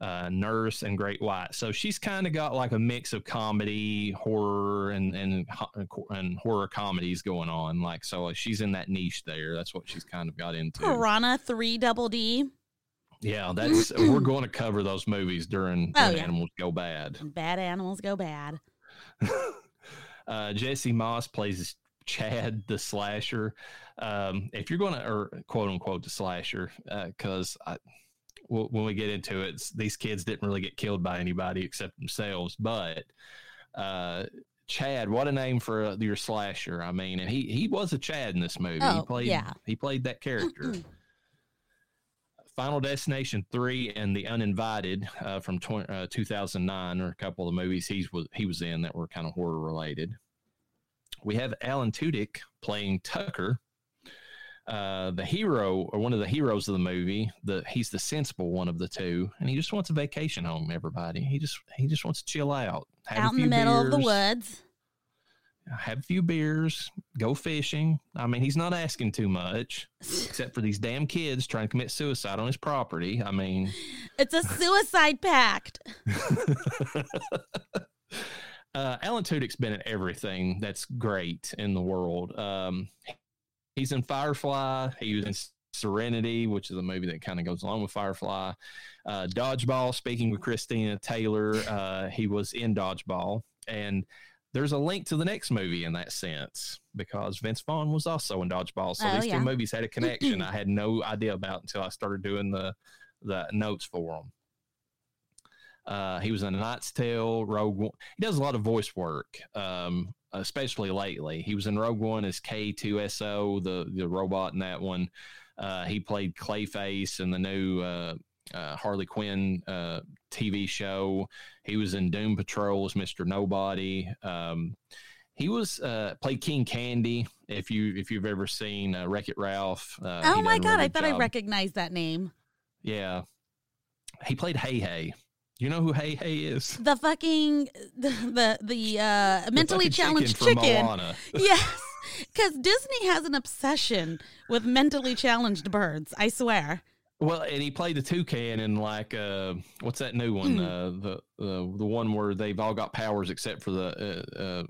uh, Nurse, and Great White. So she's kind of got like a mix of comedy, horror, and and and horror comedies going on. Like so, she's in that niche there. That's what she's kind of got into. Piranha Three Double D, Yeah, that's we're going to cover those movies during Oh, yeah. Animals Go Bad. Bad Animals Go Bad. uh, Jesse Moss plays Chad the slasher. Um, if you're going to, or quote unquote, the slasher, because I w- when we get into it, these kids didn't really get killed by anybody except themselves. But uh, Chad, what a name for uh, your slasher! I mean, and he he was a Chad in this movie. Oh, he played yeah. he played that character. Final Destination three and The Uninvited uh, from tw- uh, 2009 are a couple of the movies he was he was in that were kind of horror related. We have Alan Tudyk playing Tucker, uh, the hero or one of the heroes of the movie. The he's the sensible one of the two, and he just wants a vacation home. Everybody, he just he just wants to chill out, Out in the middle of the woods. Have a few beers, go fishing. I mean, he's not asking too much, except for these damn kids trying to commit suicide on his property. I mean, It's a suicide pact. uh, Alan Tudyk's been in everything that's great in the world. Um, he's in Firefly. He was in Serenity, which is a movie that kind of goes along with Firefly. Uh, Dodgeball. Speaking with Christina Taylor, uh, he was in Dodgeball, and there's a link to the next movie in that sense because Vince Vaughn was also in Dodgeball. So Oh, these yeah. two movies had a connection. I had no idea about until I started doing the the notes for them. Uh, he was in A Knight's Tale, Rogue One. He does a lot of voice work, um, especially lately. He was in Rogue One as K2SO, the, the robot in that one. Uh, he played Clayface in the new uh, uh, Harley Quinn uh, TV show. He was in Doom Patrol as Mr. Nobody. Um, he was uh, played King Candy. If you if you've ever seen uh, Wreck It Ralph. Uh, oh my god, really I thought I recognized that name. Yeah. He played Heihei. You know who Hey Hey is? The fucking the the, the uh mentally fucking challenged chicken. Moana. Yes. Cuz Disney has an obsession with mentally challenged birds, I swear. Well, and he played the toucan in like uh, what's that new one? Uh, the uh, the one where they've all got powers except for the uh, uh,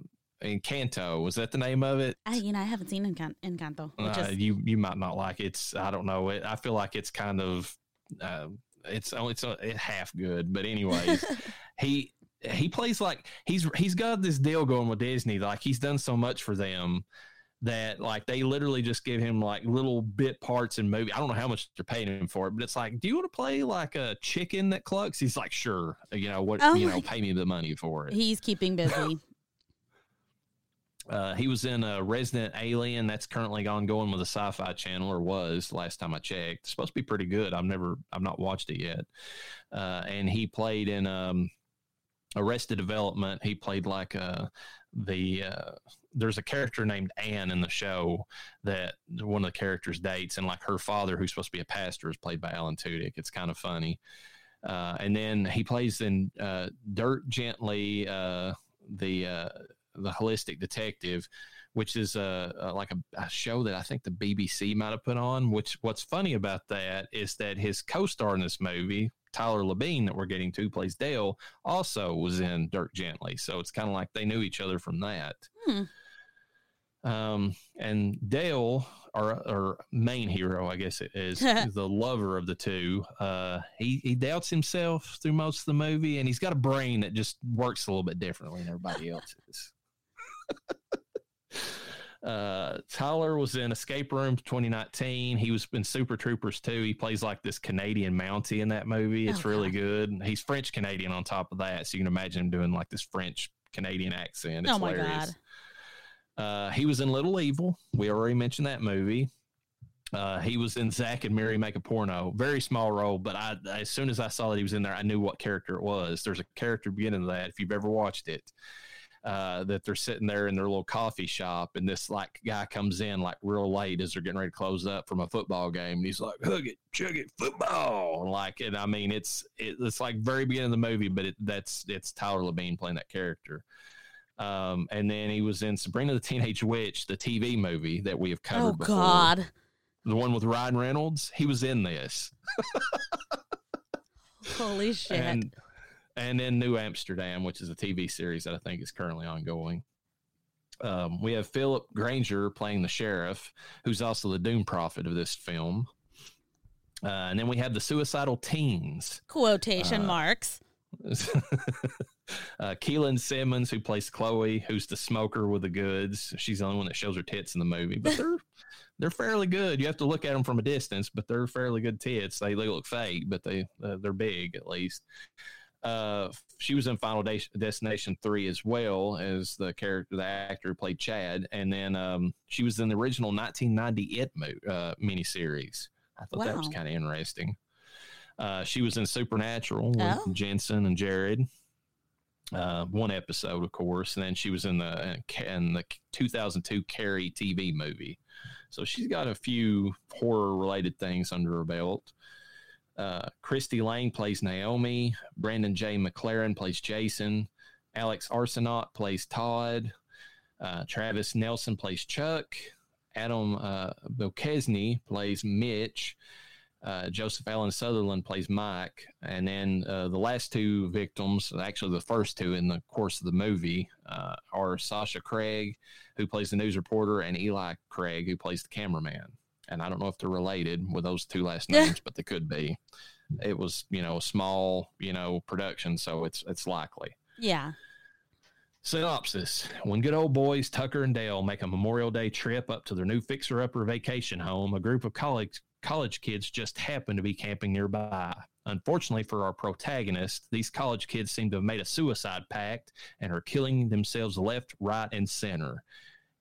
Encanto. Was that the name of it? I you know, I haven't seen Encan- Encanto. Which Uh, is you you might not like it. It's I don't know. It I feel like it's kind of uh, it's oh, it's uh, half good, but anyways, he he plays like he's he's got this deal going with Disney. Like he's done so much for them that like they literally just give him like little bit parts in movie. I don't know how much they're paying him for it, but it's like, do you want to play like a chicken that clucks? He's like, sure. You know what? Oh you know, pay me the money for it. he's keeping busy. Uh, he was in a Resident Alien that's currently ongoing with the Sci-Fi Channel, or was last time I checked. It's supposed to be pretty good. I've never, I've not watched it yet. Uh, and he played in um, Arrested Development. He played like uh, the uh, there's a character named Anne in the show that one of the characters dates, and like her father, who's supposed to be a pastor, is played by Alan Tudyk. It's kind of funny. Uh, and then he plays in uh, Dirk Gently, uh, the uh, the holistic detective, which is a, like a, a show that I think the BBC might have put on. Which what's funny about that is that his co-star in this movie, Tyler Labine, that we're getting to, plays Dale, also was in Dirk Gently. So it's kind of like they knew each other from that. Hmm. Um, and Dale, our, our main hero, I guess it is, is the lover of the two. Uh, he, he doubts himself through most of the movie, and he's got a brain that just works a little bit differently than everybody else's. uh, Tyler was in Escape Room 2019. He was in Super Troopers 2. He plays like this Canadian Mountie in that movie. It's Oh, really good. He's French Canadian on top of that, so you can imagine him doing like this French Canadian accent. It's Oh my hilarious. God. Uh, he was in Little Evil. We already mentioned that movie. Uh, he was in Zack and Miri Make a Porno. Very small role, but I as soon as I saw that he was in there, I knew what character it was. There's a character beginning of that. If you've ever watched it, uh, that they're sitting there in their little coffee shop, and this like guy comes in like real late as they're getting ready to close up from a football game, and he's like, "Hug it, chug it, football!" And like, and I mean, it's it, it's like very beginning of the movie, but it, that's it's Tyler Labine playing that character. Um, and then he was in Sabrina the Teenage Witch, the TV movie that we have covered Oh before. God. The one with Ryan Reynolds. He was in this. Holy shit. And and then New Amsterdam, which is a TV series that I think is currently ongoing. Um, we have Philip Granger playing the sheriff, who's also the Doom Prophet of this film. Uh, and then we have the Suicidal Teens. Quotation uh, marks. uh, Keelan Simmons, who plays Chloe, who's the smoker with the goods. She's the only one that shows her tits in the movie, but they're they're fairly good. You have to look at them from a distance, but they're fairly good tits. They, they look fake, but they uh, they're big at least. Uh, she was in Final Des- Destination three as well as the character, the actor who played Chad, and then um, she was in the original 1990 It mo- uh, miniseries. I thought that was kind of interesting. Uh, she was in Supernatural with Oh. Jensen and Jared. Uh, one episode, of course, and then she was in the in the 2002 Carrie TV movie. So she's got a few horror related things under her belt. Uh, Christie Laing plays Naomi. Brandon J. McLaren plays Jason. Alex Arsenault plays Todd. Uh, Travis Nelson plays Chuck. Adam uh, plays Mitch. Uh, Joseph Allen Sutherland plays Mike. And then uh, the last two victims, actually the first two in the course of the movie, uh, are Sasha Craig, who plays the news reporter, and Eli Craig, who plays the cameraman. And I don't know if they're related with those two last Yeah. names, but they could be. It was, you know, a small, you know, production, so it's it's likely. Yeah. Synopsis When good old boys Tucker and Dale make a Memorial Day trip up to their new fixer upper vacation home, a group of college, college kids just happen to be camping nearby. Unfortunately for our protagonist, these college kids seem to have made a suicide pact and are killing themselves left, right, and center.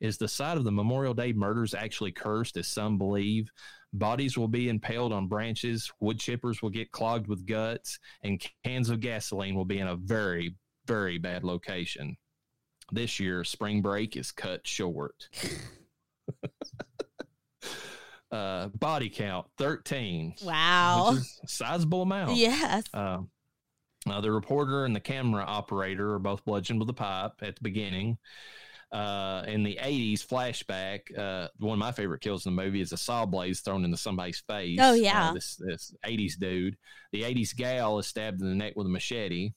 Is the site of the Memorial Day murders actually cursed, as some believe? Bodies will be impaled on branches, wood chippers will get clogged with guts, and cans of gasoline will be in a very, very bad location this year spring break is cut short uh body count 13 Wow. which is a sizable amount Yes. uh, uh, the reporter and the camera operator are both bludgeoned with a pipe at the beginning uh, in the 80s flashback uh, one of my favorite kills in the movie is a saw blade thrown into somebody's face Oh, yeah. uh, this, this 80s dude the 80s gal is stabbed in the neck with a machete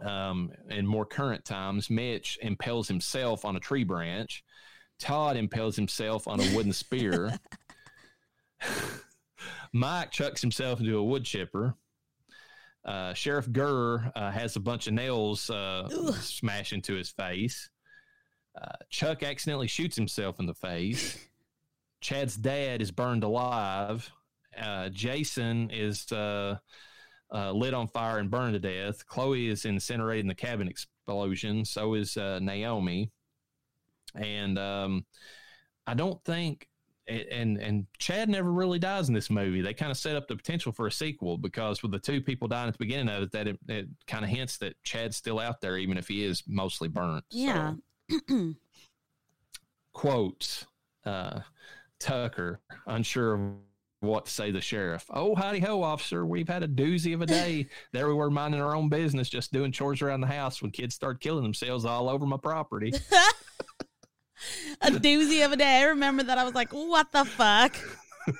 um, in more current times, Mitch impales himself on a tree branch. Todd impales himself on a wooden spear. Mike chucks himself into a wood chipper. Uh, Sheriff Gurr uh, has a bunch of nails uh, smash into his face. Uh, Chuck accidentally shoots himself in the face. Chad's dad is burned alive. Uh, Jason is uh, uh, lit on fire and burned to death. Chloe is incinerated in the cabin explosion. So is uh, Naomi. And um, I don't think, and and Chad never really dies in this movie. They kind of set up the potential for a sequel because with the two people dying at the beginning of it, that it, it kind of hints that Chad's still out there, even if he is mostly burnt. So, Yeah. quotes uh, Tucker, unsure of what to say to the sheriff. Oh, howdy ho, officer. We've had a doozy of a day. there we were minding our own business, just doing chores around the house when kids start killing themselves all over my property. a doozy of a day. I remember that. I was like, what the fuck?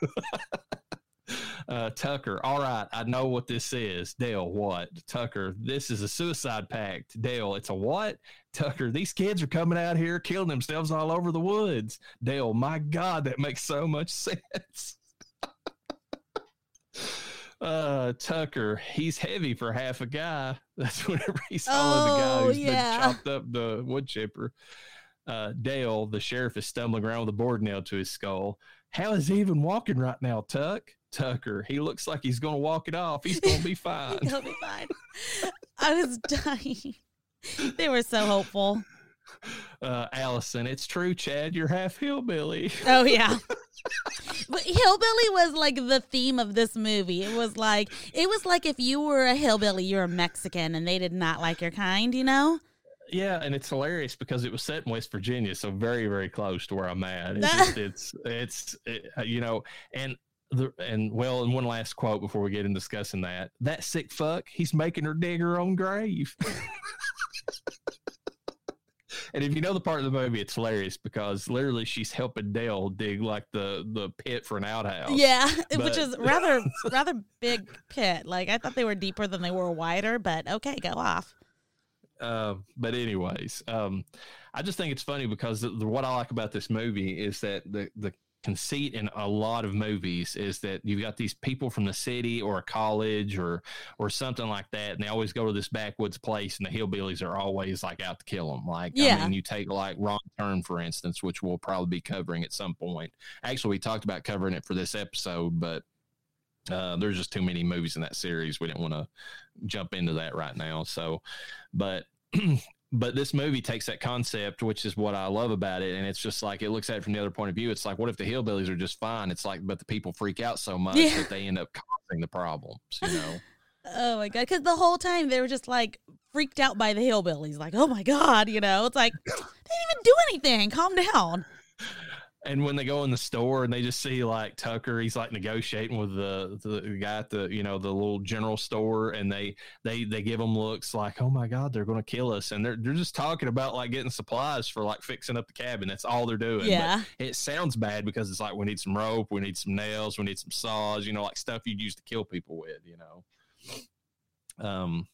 Uh, Tucker, all right, I know what this is. Dale, what? Tucker, this is a suicide pact. Dale, it's a what? Tucker, these kids are coming out here killing themselves all over the woods. Dale, my God, that makes so much sense. uh, Tucker, he's heavy for half a guy. That's whenever he saw the guy Oh, who's yeah. been chopped up the wood chipper. Uh, Dale, the sheriff, is stumbling around with a board nailed to his skull. How is he even walking right now, Tuck? Tucker, he looks like he's going to walk it off. He's going to be fine. He'll be fine. I was dying. They were so hopeful. Uh, Allison, it's true, Chad. You're half hillbilly. Oh yeah. But hillbilly was like the theme of this movie. It was like it was like if you were a hillbilly, you're a Mexican, and they did not like your kind. You know? Yeah, and it's hilarious because it was set in West Virginia, so very, very close to where I'm at. It's just, it's, it's, it, uh, you know, and the and well, and one last quote before we get into discussing that. That sick fuck, he's making her dig her own grave. and if you know the part of the movie, it's hilarious because literally she's helping Dale dig like the the pit for an outhouse. Yeah, But- which is rather rather big pit. Like I thought they were deeper than they were wider, but okay, go off. Uh, but anyways, um, I just think it's funny because the, the, what I like about this movie is that the the conceit in a lot of movies is that you've got these people from the city or a college or or something like that, and they always go to this backwoods place, and the hillbillies are always like out to kill them. Like, I mean, you take like Wrong Turn for instance, which we'll probably be covering at some point. Actually, we talked about covering it for this episode, but uh, there's just too many movies in that series. We didn't want to jump into that right now. So, but but this movie takes that concept, which is what I love about it, and it's just like it looks at it from the other point of view. It's like, what if the hillbillies are just fine? It's like, but the people freak out so much Yeah. that they end up causing the problems. You know. Oh my god! Because the whole time they were just like freaked out by the hillbillies. Like, oh my god, you know, it's like they didn't even do anything. Calm down. And when they go in the store and they just see like Tucker, he's like negotiating with the the guy at the you know the little general store, and they they they give him looks like, oh my god, they're going to kill us, and they're they're just talking about like getting supplies for like fixing up the cabin. That's all they're doing. But Yeah. it sounds bad because it's like we need some rope, we need some nails, we need some saws, you know, like stuff you'd use to kill people with, you know. Um,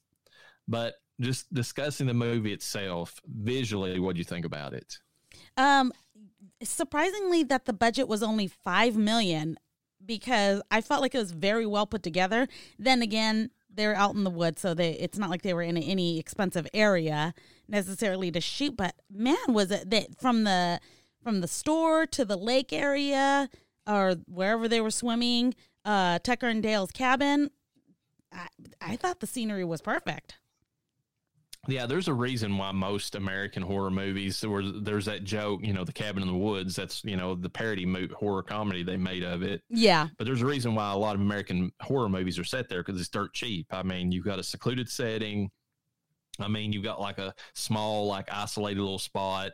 but just discussing the movie itself visually, what do you think about it? Um, surprisingly, that the budget was only five million because I felt like it was very well put together. Then again, they're out in the woods, so they it's not like they were in any expensive area necessarily to shoot. But man, was it that from the from the store to the lake area or wherever they were swimming, uh, Tucker and Dale's cabin. I, I thought the scenery was perfect. Yeah, there's a reason why most American horror movies there was there's that joke, you know, the cabin in the woods. That's you know the parody mo- horror comedy they made of it. Yeah, But there's a reason why a lot of American horror movies are set there because it's dirt cheap. I mean, you've got a secluded setting. I mean, you've got like a small, like isolated little spot.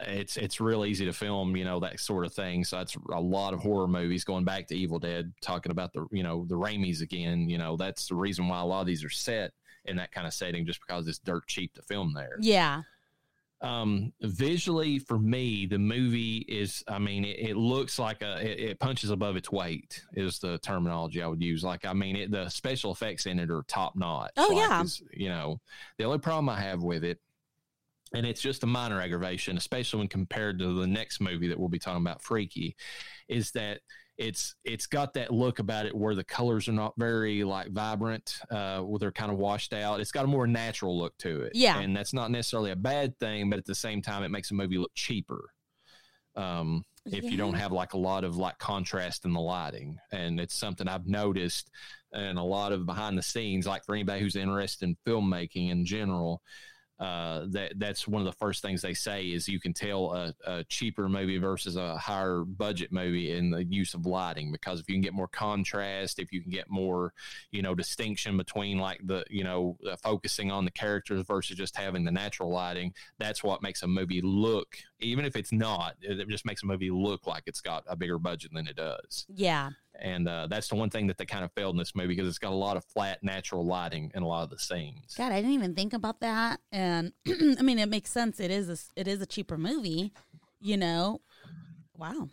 It's it's real easy to film, you know, that sort of thing. So that's a lot of horror movies going back to Evil Dead, talking about the you know the Raimis again. You know, that's the reason why a lot of these are set in that kind of setting, just because it's dirt cheap to film there. Yeah, um visually for me the movie is i mean it, it looks like a it, it punches above its weight is the terminology i would use. Like i mean it, the special effects in it are top notch. Oh, Like, yeah. you know the only problem i have with it and it's just a minor aggravation especially when compared to the next movie that we'll be talking about freaky is that it's it's got that look about it where the colors are not very like vibrant uh where they're kind of washed out. It's got a more natural look to it. Yeah. and that's not necessarily a bad thing but at the same time it makes a movie look cheaper um if you don't have like a lot of like contrast in the lighting. And it's something i've noticed and a lot of behind the scenes like for anybody who's interested in filmmaking in general uh, that that's one of the first things they say is you can tell a, a cheaper movie versus a higher budget movie in the use of lighting because if you can get more contrast, if you can get more, you know, distinction between like the you know uh, focusing on the characters versus just having the natural lighting, that's what makes a movie look, even if it's not, it it just makes a movie look like it's got a bigger budget than it does yeah. And uh, that's the one thing that they kind of failed in this movie because it's got a lot of flat natural lighting in a lot of the scenes. God, I didn't even think about that. And I mean, it makes sense. It is a, it is a cheaper movie, you know. Wow.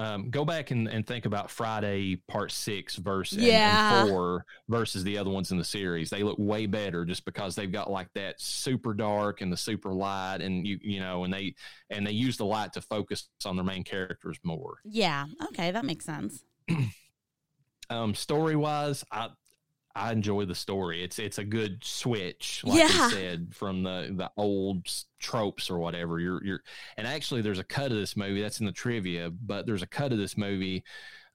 um, go back and, and think about Friday Part Six versus and- Yeah. and four versus the other ones in the series. They look way better just because they've got like that super dark and the super light, and you you know, and they and they use the light to focus on their main characters more. Yeah. Okay, that makes sense. Um, story wise, I I enjoy the story. It's it's a good switch, like Yeah. you said, from the the old tropes or whatever. You're you're and actually there's a cut of this movie that's in the trivia, but there's a cut of this movie,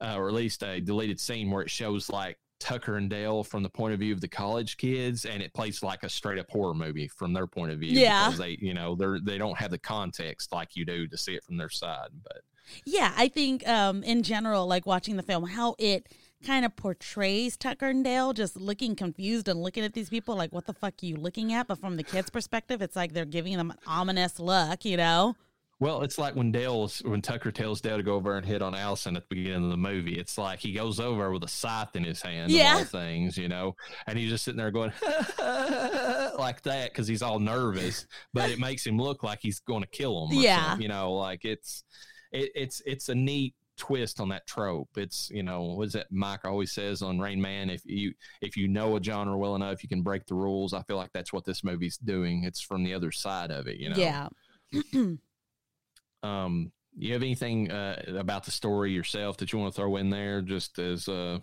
uh, or at least a deleted scene where it shows like Tucker and Dale from the point of view of the college kids, and it plays like a straight up horror movie from their point of view. Yeah. because they you know they're they don't have the context like you do to see it from their side, but. Yeah, I think um, in general, like watching the film, how it kind of portrays Tucker and Dale just looking confused and looking at these people like, what the fuck are you looking at? But from the kids' perspective, it's like they're giving them an ominous look, you know? Well, it's like when Dale's when Tucker tells Dale to go over and hit on Allison at the beginning of the movie. It's like he goes over with a scythe in his hand, Yeah. all things, you know, and he's just sitting there going like that because he's all nervous, but it makes him look like he's going to kill him. Yeah. you know, like it's it, it's it's a neat twist on that trope. It's you know what is that Mike always says on Rain Man? If you if you know a genre well enough, you can break the rules. I feel like that's what this movie's doing. It's from the other side of it, you know. Yeah. Um, you have anything uh, about the story yourself that you want to throw in there, just as uh,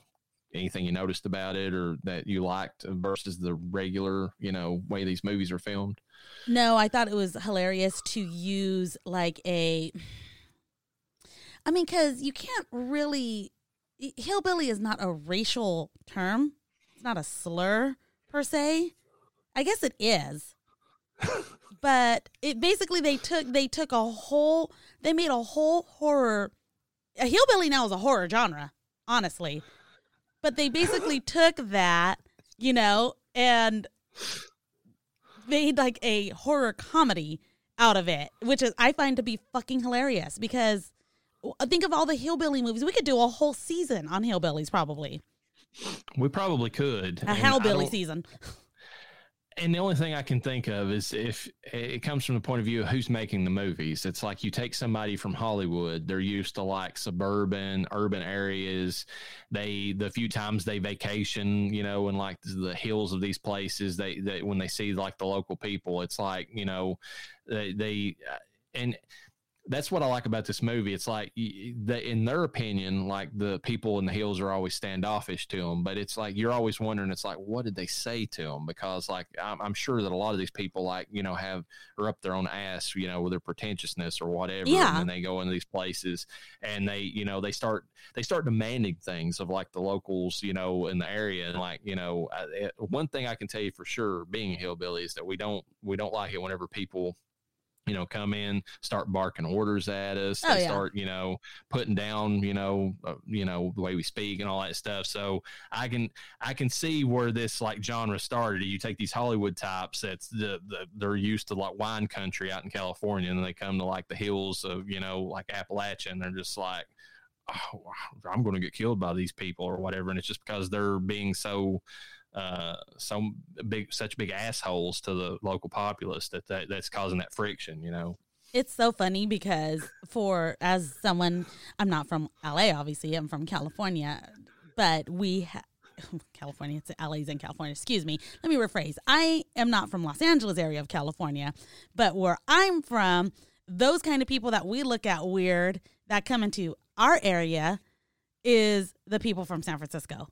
anything you noticed about it or that you liked versus the regular, you know, way these movies are filmed? No, I thought it was hilarious to use like a. I mean, because you can't really. Hillbilly is not a racial term, it's not a slur per se. I guess it is. but it basically they took they took a whole they made a whole horror a hillbilly now is a horror genre honestly but they basically took that you know and made like a horror comedy out of it which is i find to be fucking hilarious because think of all the hillbilly movies we could do a whole season on hillbillies probably We probably could. a hillbilly season And the only thing I can think of is if it comes from the point of view of who's making the movies. It's like you take somebody from Hollywood, they're used to like suburban, urban areas. They the few times they vacation, you know, in like the hills of these places, they, they when they see like the local people, it's like you know, they they uh, and that's what I like about this movie. It's like the, in their opinion, like the people in the hills are always standoffish to them, but it's like you're always wondering. It's like what did they say to them? Because like I'm, I'm sure that a lot of these people like you know have are up their own ass, you know, with their pretentiousness or whatever. Yeah. And then they go into these places and they you know they start they start demanding things of like the locals, you know, in the area. And like you know, I, one thing I can tell you for sure, being a hillbilly, is that we don't we don't like it whenever people you know, come in, start barking orders at us. Oh, they yeah. start, you know, putting down, you know, uh, you know, the way we speak and all that stuff. So I can, I can see where this like genre started. You take these Hollywood types that's the, the they're used to like wine country out in California, and they come to like the hills of, you know, like Appalachia, and they're just like, oh, I'm going to get killed by these people or whatever. And it's just because they're being so uh, so big, such big assholes to the local populace that, that that's causing that friction, you know. It's so funny because for as someone, I'm not from LA, obviously, I'm from California, but we ha- California, it's LA's in California. Excuse me. Let me rephrase. I am not from Los Angeles area of California, but where I'm from, those kind of people that we look at weird that come into our area is the people from San Francisco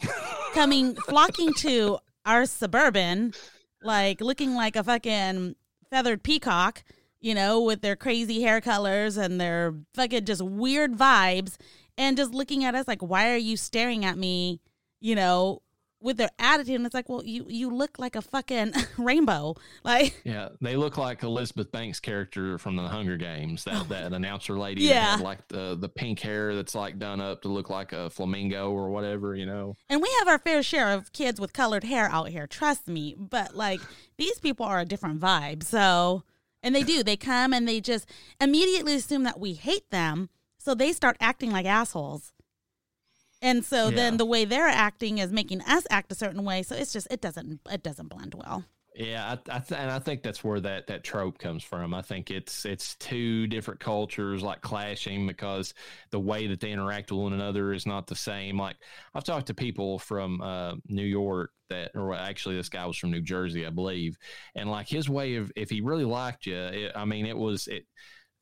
coming flocking to our suburban like looking like a fucking feathered peacock you know with their crazy hair colors and their fucking just weird vibes and just looking at us like why are you staring at me? You know with their attitude and it's like well you you look like a fucking rainbow like Yeah, they look like Elizabeth Banks' character from the Hunger Games. That oh. that announcer lady, Yeah. like the the pink hair that's like done up to look like a flamingo or whatever, you know. And we have our fair share of kids with colored hair out here, trust me. But like these people are a different vibe. So, and they do, they come and they just immediately assume that we hate them. So they start acting like assholes. And so Yeah. then the way they're acting is making us act a certain way. So it's just, it doesn't, it doesn't blend well. Yeah, I, I th- and I think that's where that that trope comes from. I think it's it's two different cultures like clashing because the way that they interact with one another is not the same. Like I've talked to people from uh, New York that, or actually this guy was from New Jersey, I believe, and like his way of if he really liked you, it, I mean, it was it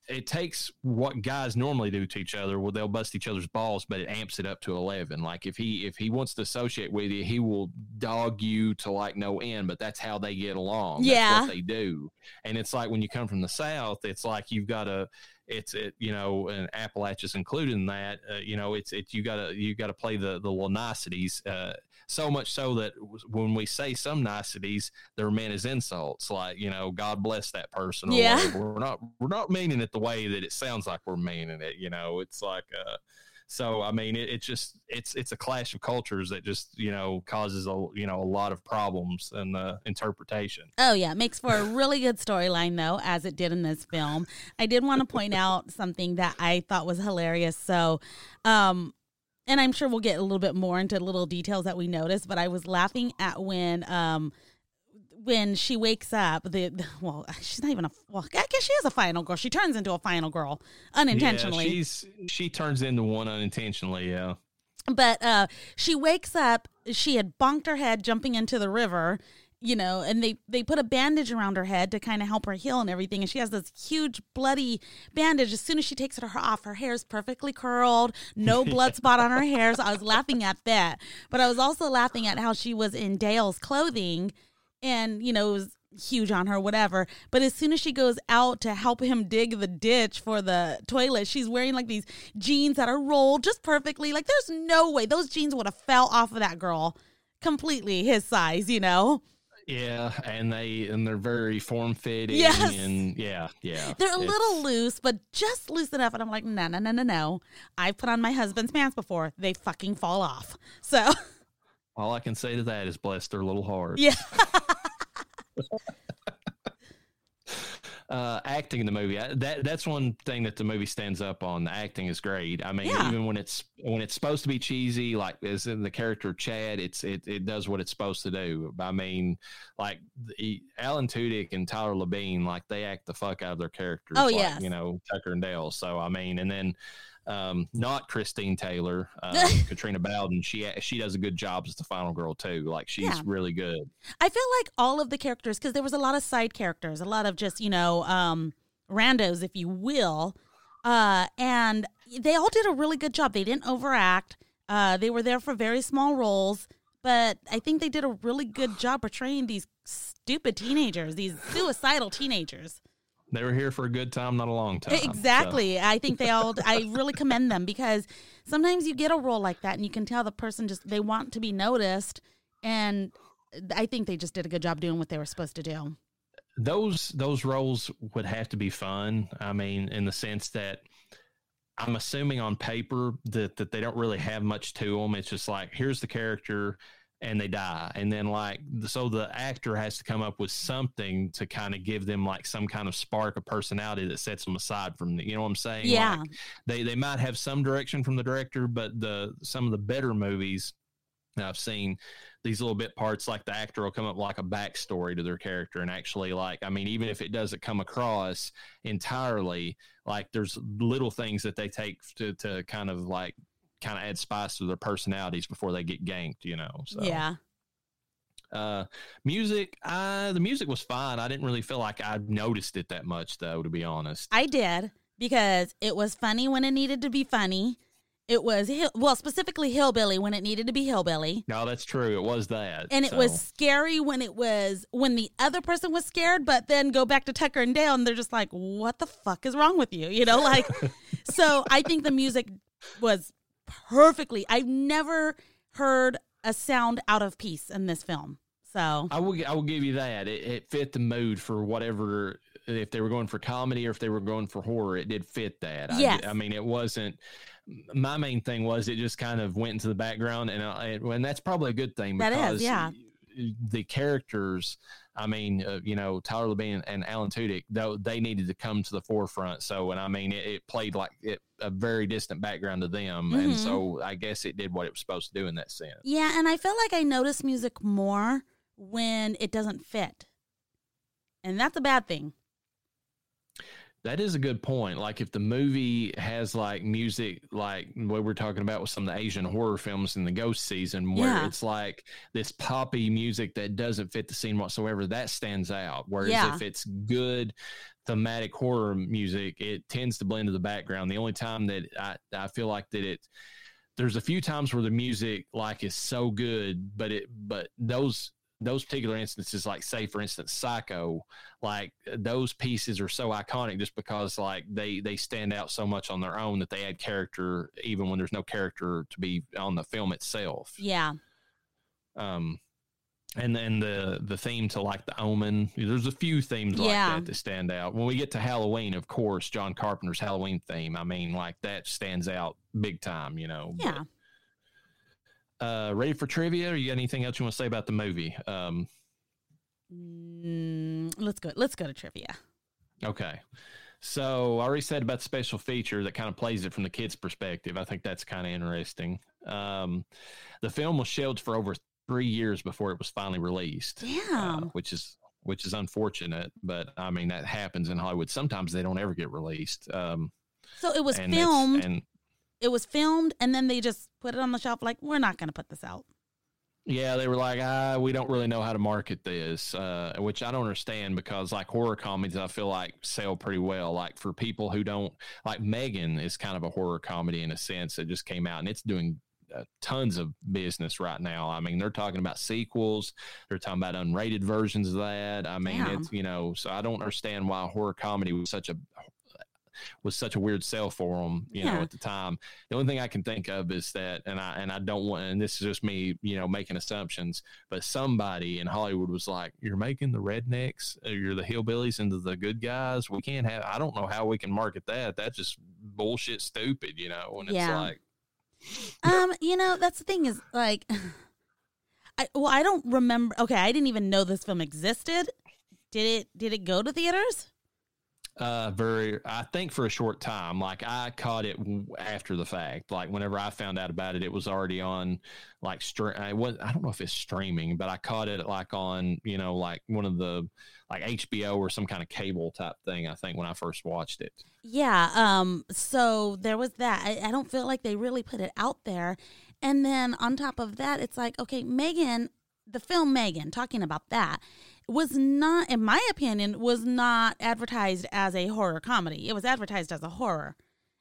it takes what guys normally do to each other. Well, they'll bust each other's balls, but it amps it up to eleven. Like if he if he wants to associate with you, he will dog you to like no end. But that's how they get along. Yeah. that's what they do. And it's like when you come from the south, it's like you've got a It's it you know, and Appalachia's included in that. Uh, you know, it's it you gotta you gotta play the the little niceties. Uh, so much so that when we say some niceties, they're meant as insults, like you know, God bless that person. Or Yeah. whatever. we're not we're not meaning it the way that it sounds like we're meaning it. You know, it's like uh, so. I mean, it, it's just it's it's a clash of cultures that just you know causes a you know a lot of problems in the interpretation. Oh yeah, it makes for a really good storyline though, as it did in this film. I did want to point out something that I thought was hilarious. So, um, and I'm sure we'll get a little bit more into little details that we noticed, but I was laughing at when um when she wakes up the, the- well she's not even a well i guess she is a final girl she turns into a final girl unintentionally Yeah, she's she turns into one unintentionally. Yeah. but uh she wakes up she had bonked her head jumping into the river you know and they they put a bandage around her head to kind of help her heal and everything. And she has this huge bloody bandage. As soon as she takes it off her hair is perfectly curled no blood spot on her hair so i was laughing at that. But i was also laughing at how she was in dale's clothing and you know it was huge on her whatever. But as soon as she goes out to help him dig the ditch for the toilet she's wearing like these jeans that are rolled just perfectly. Like there's no way those jeans would have fell off of that girl completely his size you know Yeah, and they and they're very form fitting. Yes. and yeah, yeah. they're a It's- little loose but just loose enough and i'm like no no no no no i've put on my husband's pants before they fucking fall off so All I can say to that is bless their little hearts. yeah uh, acting in the movie I- that that's one thing that the movie stands up on. The acting is great. I mean, Yeah. even when it's when it's supposed to be cheesy, like as in the character Chad, it's it it does what it's supposed to do. I mean, like the, Alan Tudyk and Tyler Labine, like they act the fuck out of their characters. Oh, like, yes. you know Tucker and Dale. So I mean, and then. Um, not Christine Taylor, um, Katrina Bowden. She she does a good job as the final girl too. Like she's Yeah. really good. I feel like all of the characters, because there was a lot of side characters, a lot of just, you know, um, randos, if you will. Uh, and they all did a really good job. They didn't overact. Uh, they were there for very small roles, but I think they did a really good job portraying these stupid teenagers, these suicidal teenagers. They were here for a good time, not a long time. so. Exactly. I think they all, I really commend them because sometimes you get a role like that and you can tell the person just, they want to be noticed. And I think they just did a good job doing what they were supposed to do. those those roles would have to be fun. I mean, in the sense that I'm assuming on paper that that they don't really have much to them. It's just like here's the character and they die, and then like so the actor has to come up with something to kind of give them like some kind of spark of personality that sets them aside from the, you know what I'm saying? Yeah. Like, they they might have some direction from the director, but the some of the better movies I've seen these little bit parts like the actor will come up like a backstory to their character and actually like i mean even if it doesn't come across entirely like there's little things that they take to, to kind of like kind of add spice to their personalities before they get ganked you know so Yeah. uh music uh the music was fine i didn't really feel like i noticed it that much though to be honest I did because it was funny when it needed to be funny. It was, well, specifically hillbilly when it needed to be hillbilly. no that's true it was that And it so. was scary when it was, when the other person was scared, but then go back to Tucker and Dale and they're just like, what the fuck is wrong with you? You know, like, so I think the music was perfectly, I've never heard a sound out of piece in this film. So, I will. I will give you that. It, it fit the mood for whatever. If they were going for comedy or if they were going for horror, it did fit that. I, Yes. I mean, it wasn't. My main thing was it just kind of went into the background, and uh, I, and that's probably a good thing That is, yeah. The characters. I mean, uh, you know, Tyler Labine and Alan Tudyk, though they needed to come to the forefront. So, and I mean, it, it played like it, a very distant background to them, and Mhm. so I guess it did what it was supposed to do in that sense. yeah. And I feel like I notice music more when it doesn't fit. And that's a bad thing. That is a good point. Like if the movie has like music, like what we're talking about with some of the Asian horror films in the ghost season, where Yeah. it's like this poppy music that doesn't fit the scene whatsoever, that stands out. Whereas Yeah. if it's good thematic horror music, it tends to blend to the background. The only time that I, I feel like that it there's a few times where the music like is so good, but it but those those particular instances, like say for instance, Psycho, like those pieces are so iconic just because like they they stand out so much on their own that they add character even when there's no character to be on the film itself. Yeah. Um, and then the the theme to like the Omen, there's a few themes like Yeah. that that stand out. When we get to Halloween, of course, John Carpenter's Halloween theme. I mean, like that stands out big time. You know. But, Yeah. Uh, ready for trivia? Or you got anything else you want to say about the movie? Um, Mm, let's go. Let's go to trivia. Okay. So I already said about the special feature that kind of plays it from the kid's perspective. I think that's kind of interesting. Um, the film was shelved for over three years before it was finally released, uh, which is which is unfortunate. But I mean that happens in Hollywood. Sometimes they don't ever get released. Um, So it was filmed. It was filmed, and then they just put it on the shelf. Like we're not going to put this out. Yeah, they were like, ah, we don't really know how to market this, uh, which I don't understand because like horror comedies, I feel like sell pretty well. Like for people who don't like Megan is kind of a horror comedy in a sense that just came out and it's doing uh, tons of business right now. I mean, they're talking about sequels, they're talking about unrated versions of that. I mean, Damn. it's you know, so I don't understand why horror comedy was such a was such a weird sell for them, you know, at the time. The only thing I can think of is that, and I and I don't want, and this is just me, you know, making assumptions, but somebody in Hollywood was like, "You're making the rednecks, uh, you're the hillbillies into the good guys. We can't have. I don't know how we can market that. That's just bullshit, stupid, you know." And it's Yeah. like, Um, you know, that's the thing is like, I well, I don't remember. Okay, I didn't even know this film existed. Did it? Did it go to theaters? Uh, very. I think for a short time. Like I caught it after the fact. Like whenever I found out about it, it was already on. Like stream. I was. I don't know if it's streaming, but I caught it like on. You know, like one of the like HBO or some kind of cable type thing. I think when I first watched it. Yeah. Um. So there was that. I, I don't feel like they really put it out there. And then on top of that, it's like, okay, Megan, the film Megan, talking about that, was not, in my opinion, was not advertised as a horror comedy. It was advertised as a horror.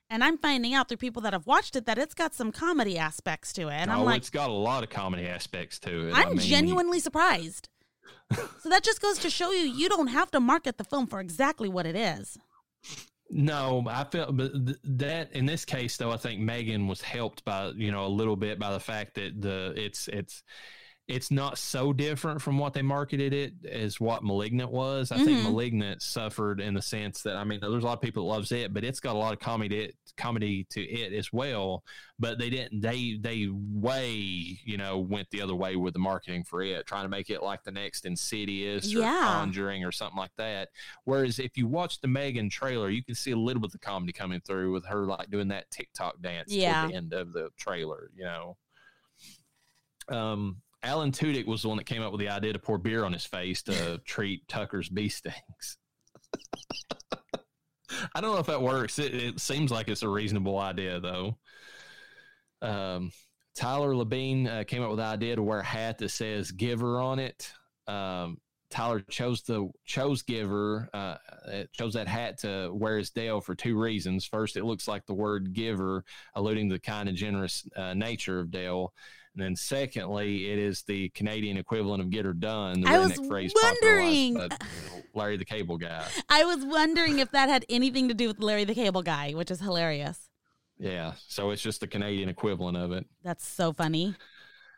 And I'm finding out through people that have watched it that it's got some comedy aspects to it. And I'm oh, like, it's got a lot of comedy aspects to it. I I'm mean, when you- genuinely surprised. so that just goes to show you you don't have to market the film for exactly what it is. No, I felt, but that in this case, though, I think Megan was helped by you know a little bit by the fact that the it's it's it's not so different from what they marketed it as what Malignant was. I think Mhm. Malignant suffered in the sense that I mean, there's a lot of people that loves it, but it's got a lot of comedy comedy to it as well. But they didn't they they way you know went the other way with the marketing for it, trying to make it like the next Insidious or Yeah. Conjuring or something like that. Whereas if you watch the Megan trailer, you can see a little bit of the comedy coming through with her like doing that TikTok dance Yeah. toward the end of the trailer, you know. Um, Alan Tudyk was the one that came up with the idea to pour beer on his face to treat Tucker's bee stings. I don't know if that works. It, it seems like it's a reasonable idea, though. Um, Tyler Labine uh, came up with the idea to wear a hat that says "Giver" on it. Um, Tyler chose the chose Giver, uh, it chose that hat to wear as Dale for two reasons. First, it looks like the word "giver," alluding to the kind and generous uh, nature of Dale. And then, secondly, it is the Canadian equivalent of "get her done." The I was wondering. popularized Larry the Cable Guy. I was wondering if that had anything to do with Larry the Cable Guy, which is hilarious. Yeah, so it's just the Canadian equivalent of it. That's so funny.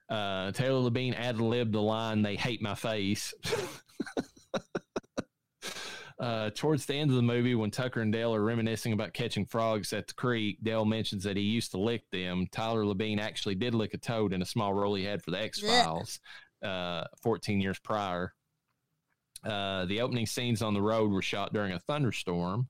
Uh, Taylor Labine ad libbed the line, "They hate my face." uh, towards the end of the movie, when Tucker and Dale are reminiscing about catching frogs at the creek, Dale mentions that he used to lick them. Tyler Labine actually did lick a toad in a small role he had for the X Files uh, 14 years prior. Uh, the opening scenes on the road were shot during a thunderstorm.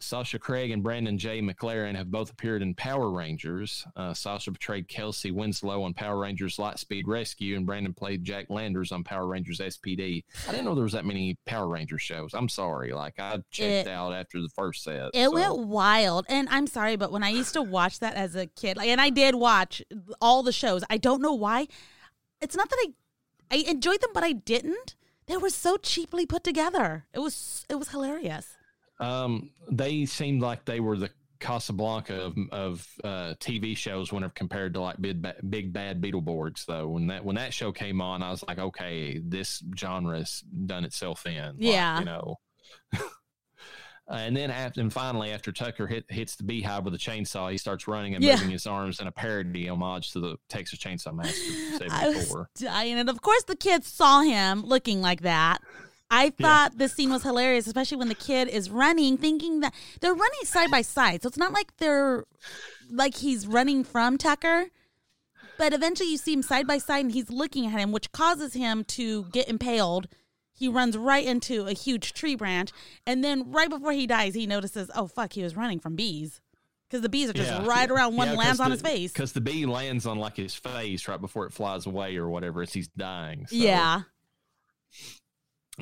Sasha Craig and Brandon J. McLaren have both appeared in Power Rangers. Uh, Sasha portrayed Kelsey Winslow on Power Rangers Lightspeed Rescue, and Brandon played Jack Landors on Power Rangers SPD. I didn't know there was that many Power Rangers shows. I'm sorry. Like, I checked It- out after the first set. It so- went wild. And I'm sorry, but when I used to watch that as a kid, like, and I did watch all the shows, I don't know why. It's not that I I enjoyed them, but I didn't. They were so cheaply put together. It was it was hilarious. Um, they seemed like they were the Casablanca of, of uh, TV shows whenever compared to like Big, Big Bad Beetleborgs. Though when that when that show came on, I was like, okay, this genre's done itself in. Like, Yeah. you know. And then after, and finally, after Tucker hit, hits the beehive with a chainsaw, he starts running and Yeah. moving his arms in a parody homage to the Texas Chainsaw Massacre I was dying, and of course the kids saw him looking like that. I thought this scene was hilarious, especially when the kid is running, thinking that they're running side by side. So it's not like they're like he's running from Tucker, but eventually you see him side by side and he's looking at him, which causes him to get impaled. He runs right into a huge tree branch, and then right before he dies, he notices, oh fuck, he was running from bees because the bees are just right around one lands on his face. because the bee lands on like his face right before it flies away or whatever as he's dying. So. Yeah.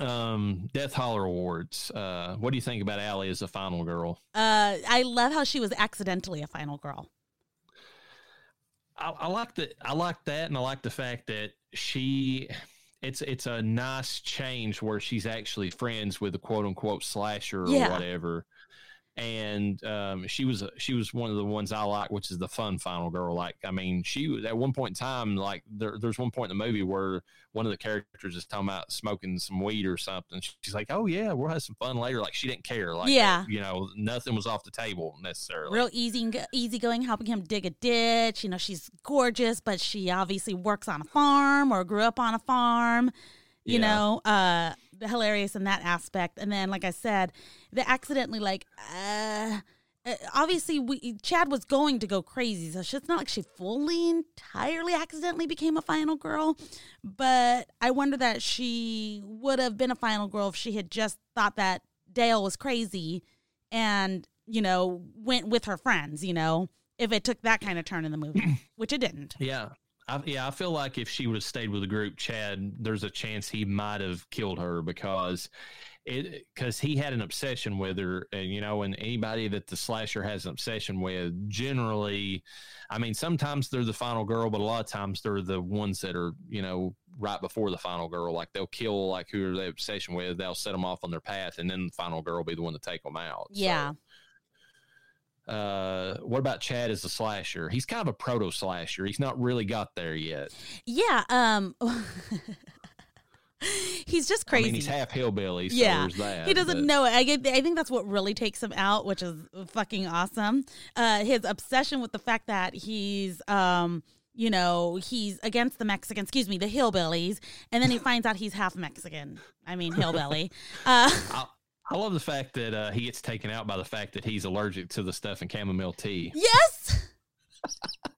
Um, Death Holler Awards. Uh, what do you think about Allie as a final girl? Uh, I love how she was accidentally a final girl. I, I like the I like that, and I like the fact that she. It's it's a nice change where she's actually friends with the quote unquote slasher or Yeah. whatever. And um, she was she was one of the ones I like, which is the fun final girl. Like, I mean, she was at one point in time, like there, there's one point in the movie where one of the characters is talking about smoking some weed or something. She's like, "Oh yeah, we'll have some fun later." Like she didn't care. Like, Yeah. you know, nothing was off the table necessarily. Real easy, easy going, helping him dig a ditch. You know, she's gorgeous, but she obviously works on a farm or grew up on a farm. You Yeah. know, uh, hilarious in that aspect. And then, like I said, the accidentally like, uh, uh, obviously we Chad was going to go crazy, so it's not like she fully entirely accidentally became a final girl. But I wonder that she would have been a final girl if she had just thought that Dale was crazy and you know went with her friends. You know, if it took that kind of turn in the movie, which it didn't. Yeah. I, yeah, I feel like if she would have stayed with the group, Chad, there's a chance he might have killed her because it because he had an obsession with her, and you know, and anybody that the slasher has an obsession with, generally, I mean, sometimes they're the final girl, but a lot of times they're the ones that are, you know, right before the final girl. Like they'll kill like who they obsession with, they'll set them off on their path, and then the final girl will be the one to take them out. So, Yeah. uh, what about Chad as a slasher? He's kind of a proto slasher. He's not really got there yet. Yeah. Um. he's just crazy. I mean, he's half hillbilly, so yeah, that. he doesn't but- know it. I get. I think that's what really takes him out, which is fucking awesome. Uh, his obsession with the fact that he's, um, you know, he's against the Mexican, excuse me, the hillbillies, and then he finds out he's half Mexican. I mean, hillbilly. Uh, I, I love the fact that uh, he gets taken out by the fact that he's allergic to the stuff in chamomile tea. yes.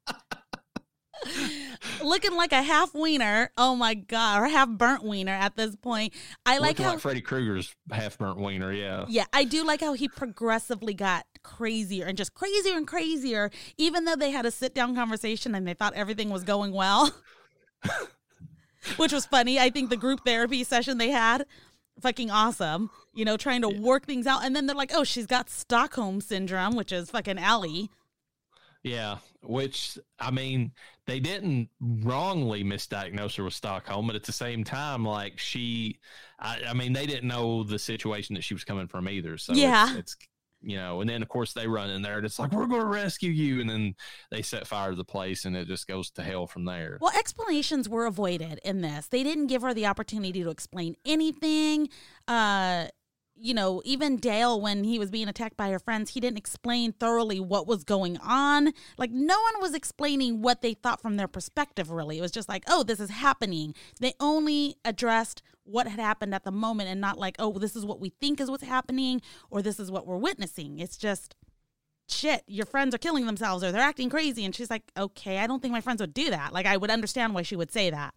Looking like a half wiener. Oh my god, or half burnt wiener at this point. I like Looking how like Freddy Krueger's half burnt wiener. Yeah. Yeah, I do like how he progressively got crazier and just crazier and crazier, even though they had a sit down conversation and they thought everything was going well. Which was funny. I think the group therapy session they had, fucking awesome. You know, trying to work things out. And then they're like, oh, she's got Stockholm syndrome, which is fucking Allie. Yeah. Which I mean, they didn't wrongly misdiagnose her with Stockholm, but at the same time, like she, I, I mean, they didn't know the situation that she was coming from either. So Yeah. it's, it's you know, and then of course they run in there and it's like we're going to rescue you, and then they set fire to the place, and it just goes to hell from there. Well, explanations were avoided in this. They didn't give her the opportunity to explain anything. Uh, you know, even Dale, when he was being attacked by her friends, he didn't explain thoroughly what was going on. Like, no one was explaining what they thought from their perspective, really. It was just like, oh, this is happening. They only addressed what had happened at the moment and not like, oh, this is what we think is what's happening or this is what we're witnessing. It's just, shit, your friends are killing themselves or they're acting crazy. And she's like, okay, I don't think my friends would do that. Like, I would understand why she would say that.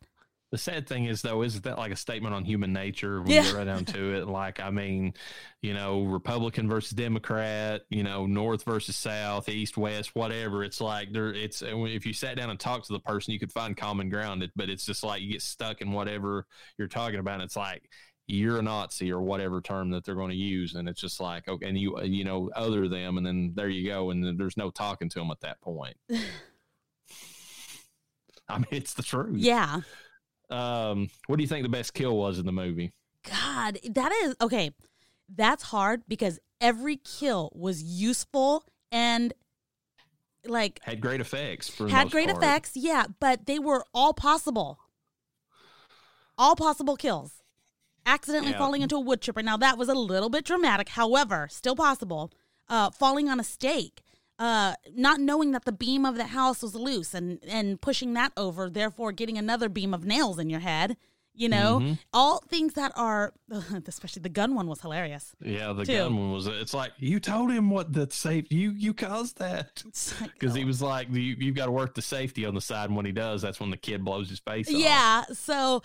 The sad thing is, though, isn't that like a statement on human nature when Yeah. you right down to it? Like, I mean, you know, Republican versus Democrat, you know, North versus South, East, West, whatever. It's like there. It's if you sat down and talked to the person, you could find common ground. But it's just like you get stuck in whatever you're talking about. And it's like you're a Nazi or whatever term that they're going to use, and it's just like okay, and you you know other them, and then there you go, and there's no talking to them at that point. I mean, it's the truth. Yeah. Um, what do you think the best kill was in the movie? God, that is okay. That's hard because every kill was useful and like Had great effects for had great part. effects, yeah, but they were all possible. All possible kills. Accidentally Yeah. falling into a wood chipper. Now that was a little bit dramatic, however, still possible. Uh, falling on a stake. Uh, not knowing that the beam of the house was loose and and pushing that over, therefore getting another beam of nails in your head. You know, Mhm. all things that are, especially the gun one was hilarious. Yeah, the Too. gun one was. It's like you told him what the safety. You you caused that like, because he was like you. You've got to work the safety on the side, and when he does, that's when the kid blows his face off. Yeah, so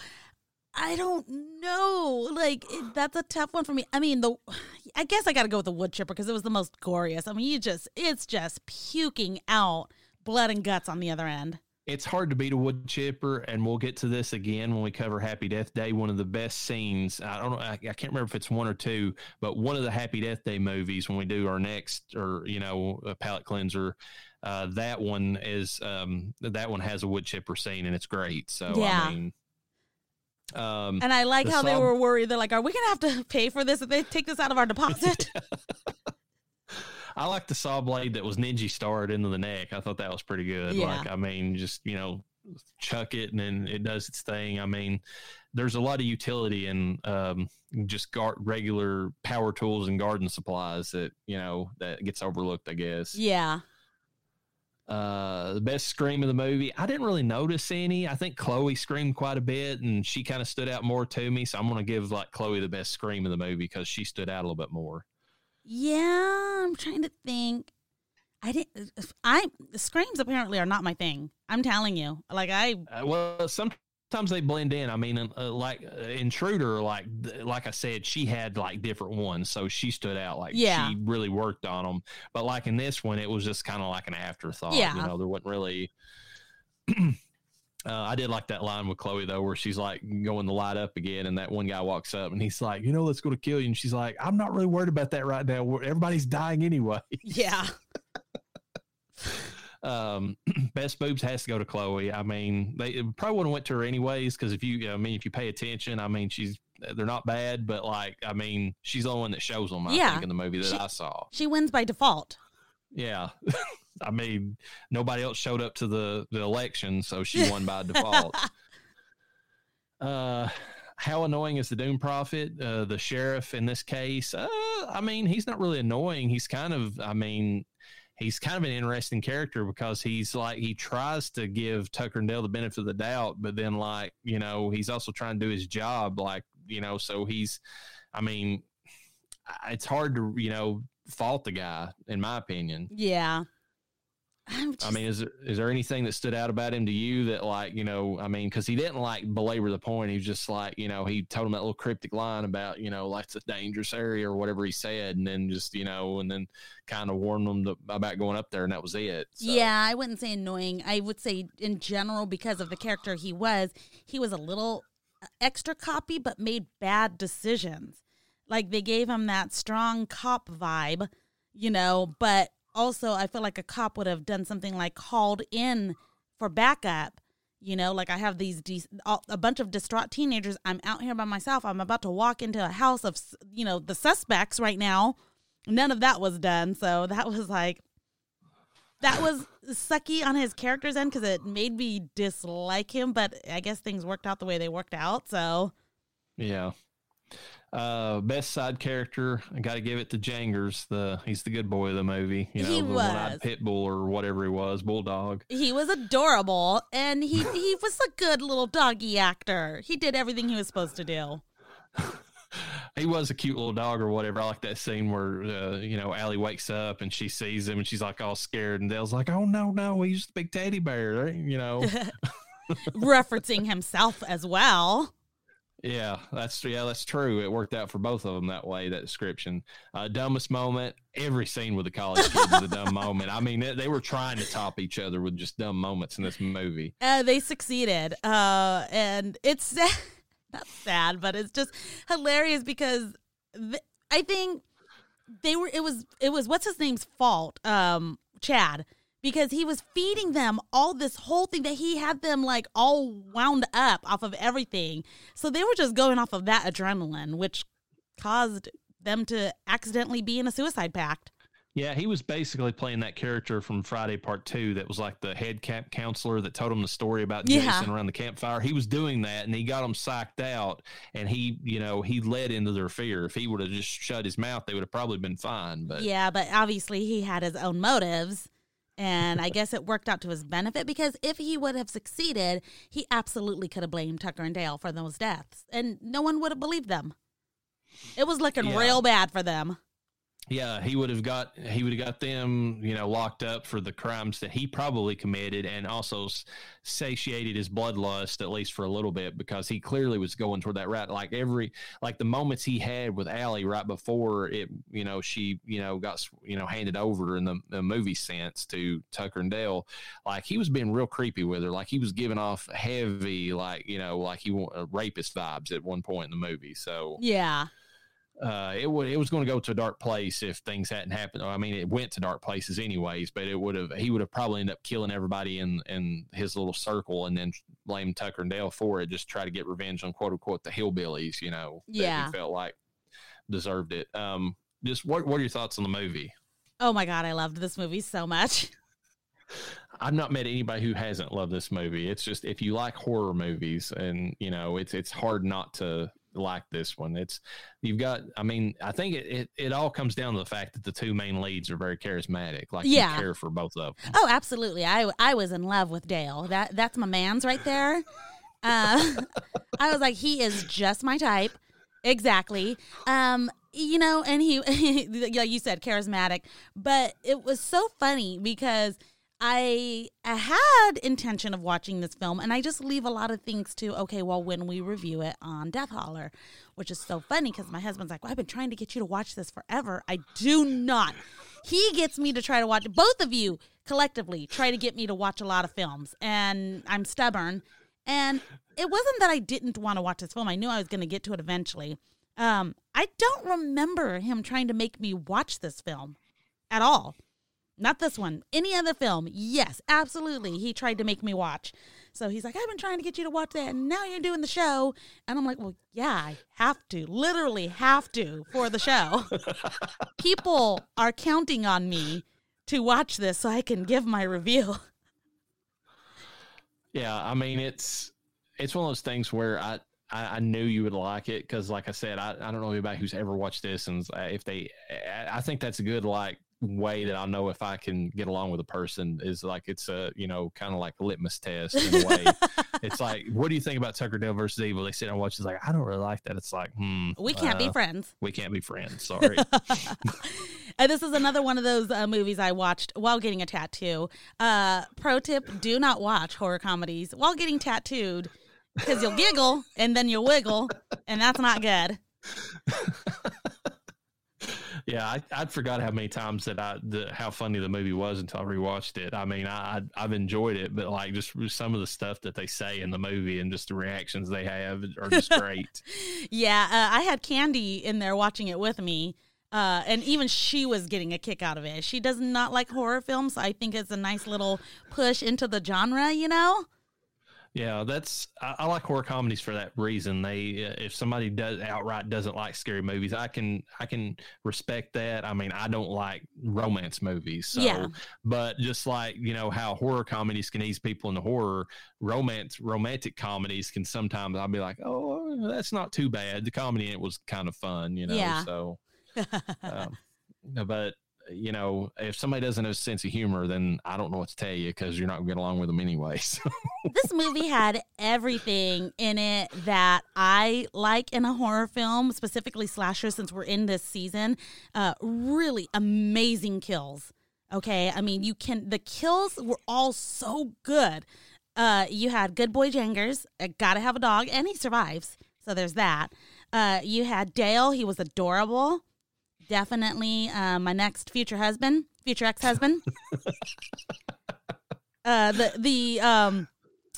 I don't know. Like it, that's a tough one for me. I mean, the I guess I got to go with the wood chipper because it was the most glorious. I mean, you just it's just puking out blood and guts on the other end. it's hard to beat a wood chipper, and we'll get to this again when we cover Happy Death Day. One of the best scenes. I don't know. I, I can't remember if it's one or two, but one of the Happy Death Day movies when we do our next or you know a palate cleanser. Uh, that one is um, that one has a wood chipper scene and it's great. So Yeah. I mean, um, And I like The how they were worried. They're like, "Are we gonna have to pay for this if they take this out of our deposit?" I like the saw blade that was ninja starred into the neck. I thought that was pretty good. Yeah. Like, I mean, just you know, chuck it and then it does its thing. I mean, there's a lot of utility in um, just gar- regular power tools and garden supplies that you know that gets overlooked. I guess. yeah, Uh, the best scream of the movie. I didn't really notice any. I think Chloe screamed quite a bit, and she kind of stood out more to me. So I'm going to give like Chloe the best scream of the movie because she stood out a little bit more. yeah. I'm trying to think. I didn't. I screams apparently are not my thing. I'm telling you. Like I Uh, well, sometimes they blend in. I mean, uh, like uh, Intruder, like like I said, she had like different ones, so she stood out. Like Yeah. she really worked on them. But like in this one, it was just kind of like an afterthought. Yeah. you know, there wasn't really. Uh, I did like that line with Chloe though, where she's like going to light up again, and that one guy walks up and he's like, "You know, let's go to kill you," and she's like, "I'm not really worried about that right now. Everybody's dying anyway." yeah. um best boobs has to go to chloe. I mean they probably would have went to her anyways because if you i mean if you pay attention i mean she's they're not bad but like i mean she's the only one that shows them i Yeah. think in the movie that She- i saw. She wins by default. yeah. I mean nobody else showed up to the the election so she won by default. Uh how annoying is the doom prophet? Uh the sheriff in this case uh i mean he's not really annoying. He's kind of i mean he's kind of an interesting character because he's like he tries to give tucker and dale the benefit of the doubt but then like you know he's also trying to do his job like you know so he's i mean it's hard to you know fault the guy in my opinion Yeah. Just, I mean, is there, is there anything that stood out about him to you that, like, you know, I mean, because he didn't like belabor the point. He was just like, you know, he told him that little cryptic line about, you know, like it's a dangerous area or whatever he said, and then just, you know, and then kind of warned them to, about going up there, and that was it. So, Yeah, I wouldn't say annoying. I would say in general because of the character he was, he was a little uh, extra copy but made bad decisions. Like they gave him that strong cop vibe, you know, but also I feel like a cop would have done something like called in for backup. You know, like I have these de- a bunch of distraught teenagers. I'm out here by myself. I'm about to walk into a house of, you know, the suspects right now. None of that was done. So that was like that was sucky on his character's end because it made me dislike him. But I guess things worked out the way they worked out. So yeah. Uh, best side character, I got to give it to Jangers. The he's the good boy of the movie. You know, He the was. one-eyed pit bull or whatever he was, bulldog. he was adorable, and he he was a good little doggy actor. He did everything he was supposed to do. he was a cute little dog or whatever. I like that scene where uh, you know Allie wakes up and she sees him and she's like all scared, and Dale's like, "Oh no, no, he's just a big teddy bear," right? you know. referencing himself as well. Yeah, that's yeah, that's true. It worked out for both of them that way. That description, uh, dumbest moment. Every scene with the college kids is a dumb moment. I mean, they, were trying to top each other with just dumb moments in this movie. Uh, they succeeded, uh, and it's sad, not sad, but it's just hilarious because th- I think they were. It was. It was what's his name's fault. Um, Chad because he was feeding them all this whole thing that he had them like all wound up off of everything. So they were just going off of that adrenaline, which caused them to accidentally be in a suicide pact. Yeah, he was basically playing that character from Friday Part Two that was like the head camp counselor that told him the story about yeah. Jason around the campfire. He was doing that and he got them psyched out and he, you know, he led into their fear. If he would have just shut his mouth, they would have probably been fine. But Yeah, but obviously he had his own motives and I guess it worked out to his benefit because if he would have succeeded, he absolutely could have blamed Tucker and Dale for those deaths. And no one would have believed them. It was looking yeah. real bad for them yeah, he would have got he would have got them, you know, locked up for the crimes that he probably committed, and also satiated his bloodlust at least for a little bit because he clearly was going toward that route. Like every like the moments he had with Allie right before it, you know, she you know got you know handed over in the, the movie sense to Tucker and Dale, like he was being real creepy with her, like he was giving off heavy, like you know, like he uh, rapist vibes at one point in the movie. So yeah uh, it would it was going to go to a dark place if things hadn't happened. I mean, it went to dark places anyways, but it would have he would have probably ended up killing everybody in in his little circle and then blame Tucker and Dale for it, just try to get revenge on quote unquote the hillbillies, you know, yeah, he felt like deserved it. Um, just what what are your thoughts on the movie? Oh my god, I loved this movie so much. I've not met anybody who hasn't loved this movie. It's just if you like horror movies, and you know, it's it's hard not to like this one. It's you've got. I mean, I think it, it, it all comes down to the fact that the two main leads are very charismatic. Like yeah. you care for both of them. Oh, absolutely. I I was in love with Dale. That that's my man's right there. Uh, I was like, he is just my type. Exactly. Um, you know, and he, like you said, charismatic. But it was so funny because I had intention of watching this film, and I just leave a lot of things to okay. Well, when we review it on Death Holler, which is so funny because my husband's like, well, "I've been trying to get you to watch this forever." I do not. He gets me to try to watch. Both of you collectively try to get me to watch a lot of films, and I'm stubborn. And it wasn't that I didn't want to watch this film. I knew I was going to get to it eventually. Um, I don't remember him trying to make me watch this film at all. Not this one. Any other film. Yes, absolutely. He tried to make me watch. So he's like, I've been trying to get you to watch that. And now you're doing the show. And I'm like, well, yeah, I have to. Literally have to for the show. People are counting on me to watch this so I can give my review. Yeah, I mean, it's it's one of those things where I I, I, knew you would like it because, like I said, I, I don't know anybody who's ever watched this, and if they, I think that's a good like way that I'll know if I can get along with a person is like it's a you know kind of like a litmus test in a way. it's like, what do you think about Tucker Dale versus Evil? They sit and watch. It's like I don't really like that. It's like, hmm, we can't uh, be friends. We can't be friends. Sorry. and this is another one of those uh, movies I watched while getting a tattoo. Uh, pro tip: Do not watch horror comedies while getting tattooed because you'll giggle and then you'll wiggle, and that's not good yeah, I, I'd forgot how many times that I the, how funny the movie was until I rewatched it. I mean, I I've enjoyed it, but like just some of the stuff that they say in the movie and just the reactions they have are just great. yeah, uh, I had Candy in there watching it with me. Uh, and even she was getting a kick out of it. She does not like horror films. So I think it's a nice little push into the genre, you know? Yeah, that's I, I, like horror comedies for that reason. They uh, if somebody does outright doesn't like scary movies, I can I can respect that. I mean, I don't like romance movies, so yeah. but just like you know how horror comedies can ease people into horror, romance romantic comedies can sometimes I'll be like, oh, that's not too bad. The comedy it was kind of fun, you know. Yeah. So, um, but you know, if somebody doesn't have a sense of humor, then I don't know what to tell you because you're not going to get along with them anyway. So. this movie had everything in it that I like in a horror film, specifically slasher, since we're in this season. Uh, really amazing kills. Okay. I mean, you can, the kills were all so good. Uh, you had Good Boy Jangers, uh, gotta have a dog, and he survives. So there's that. Uh, you had Dale, he was adorable. Definitely uh, my next future husband, future ex husband. uh, the the um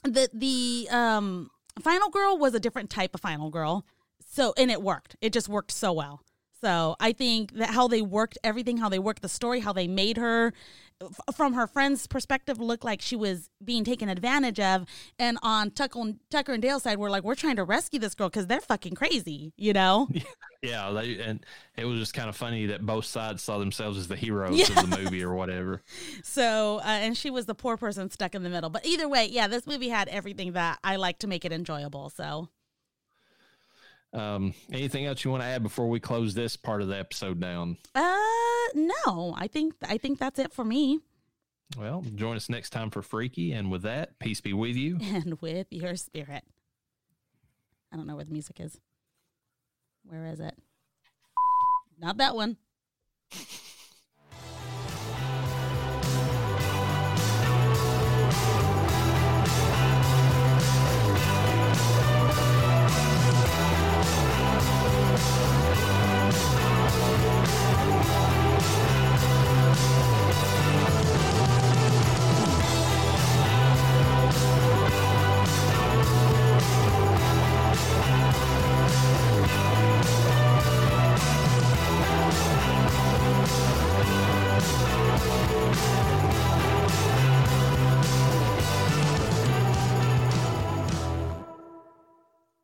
the the um final girl was a different type of final girl. So and it worked. It just worked so well. So I think that how they worked everything, how they worked the story, how they made her from her friend's perspective looked like she was being taken advantage of, and on Tucker, Tucker and Dale's side, we're like, we're trying to rescue this girl because they're fucking crazy, you know? Yeah, they, and it was just kind of funny that both sides saw themselves as the heroes Yeah. of the movie or whatever. So, uh, and she was the poor person stuck in the middle. But either way, yeah, this movie had everything that I like to make it enjoyable. So, Um, anything else you want to add before we close this part of the episode down? uh, no, I think I think that's it for me. Well, join us next time for Freaky, and with that, peace be with you. And with your spirit, I don't know where the music is. Where is it? Not that one.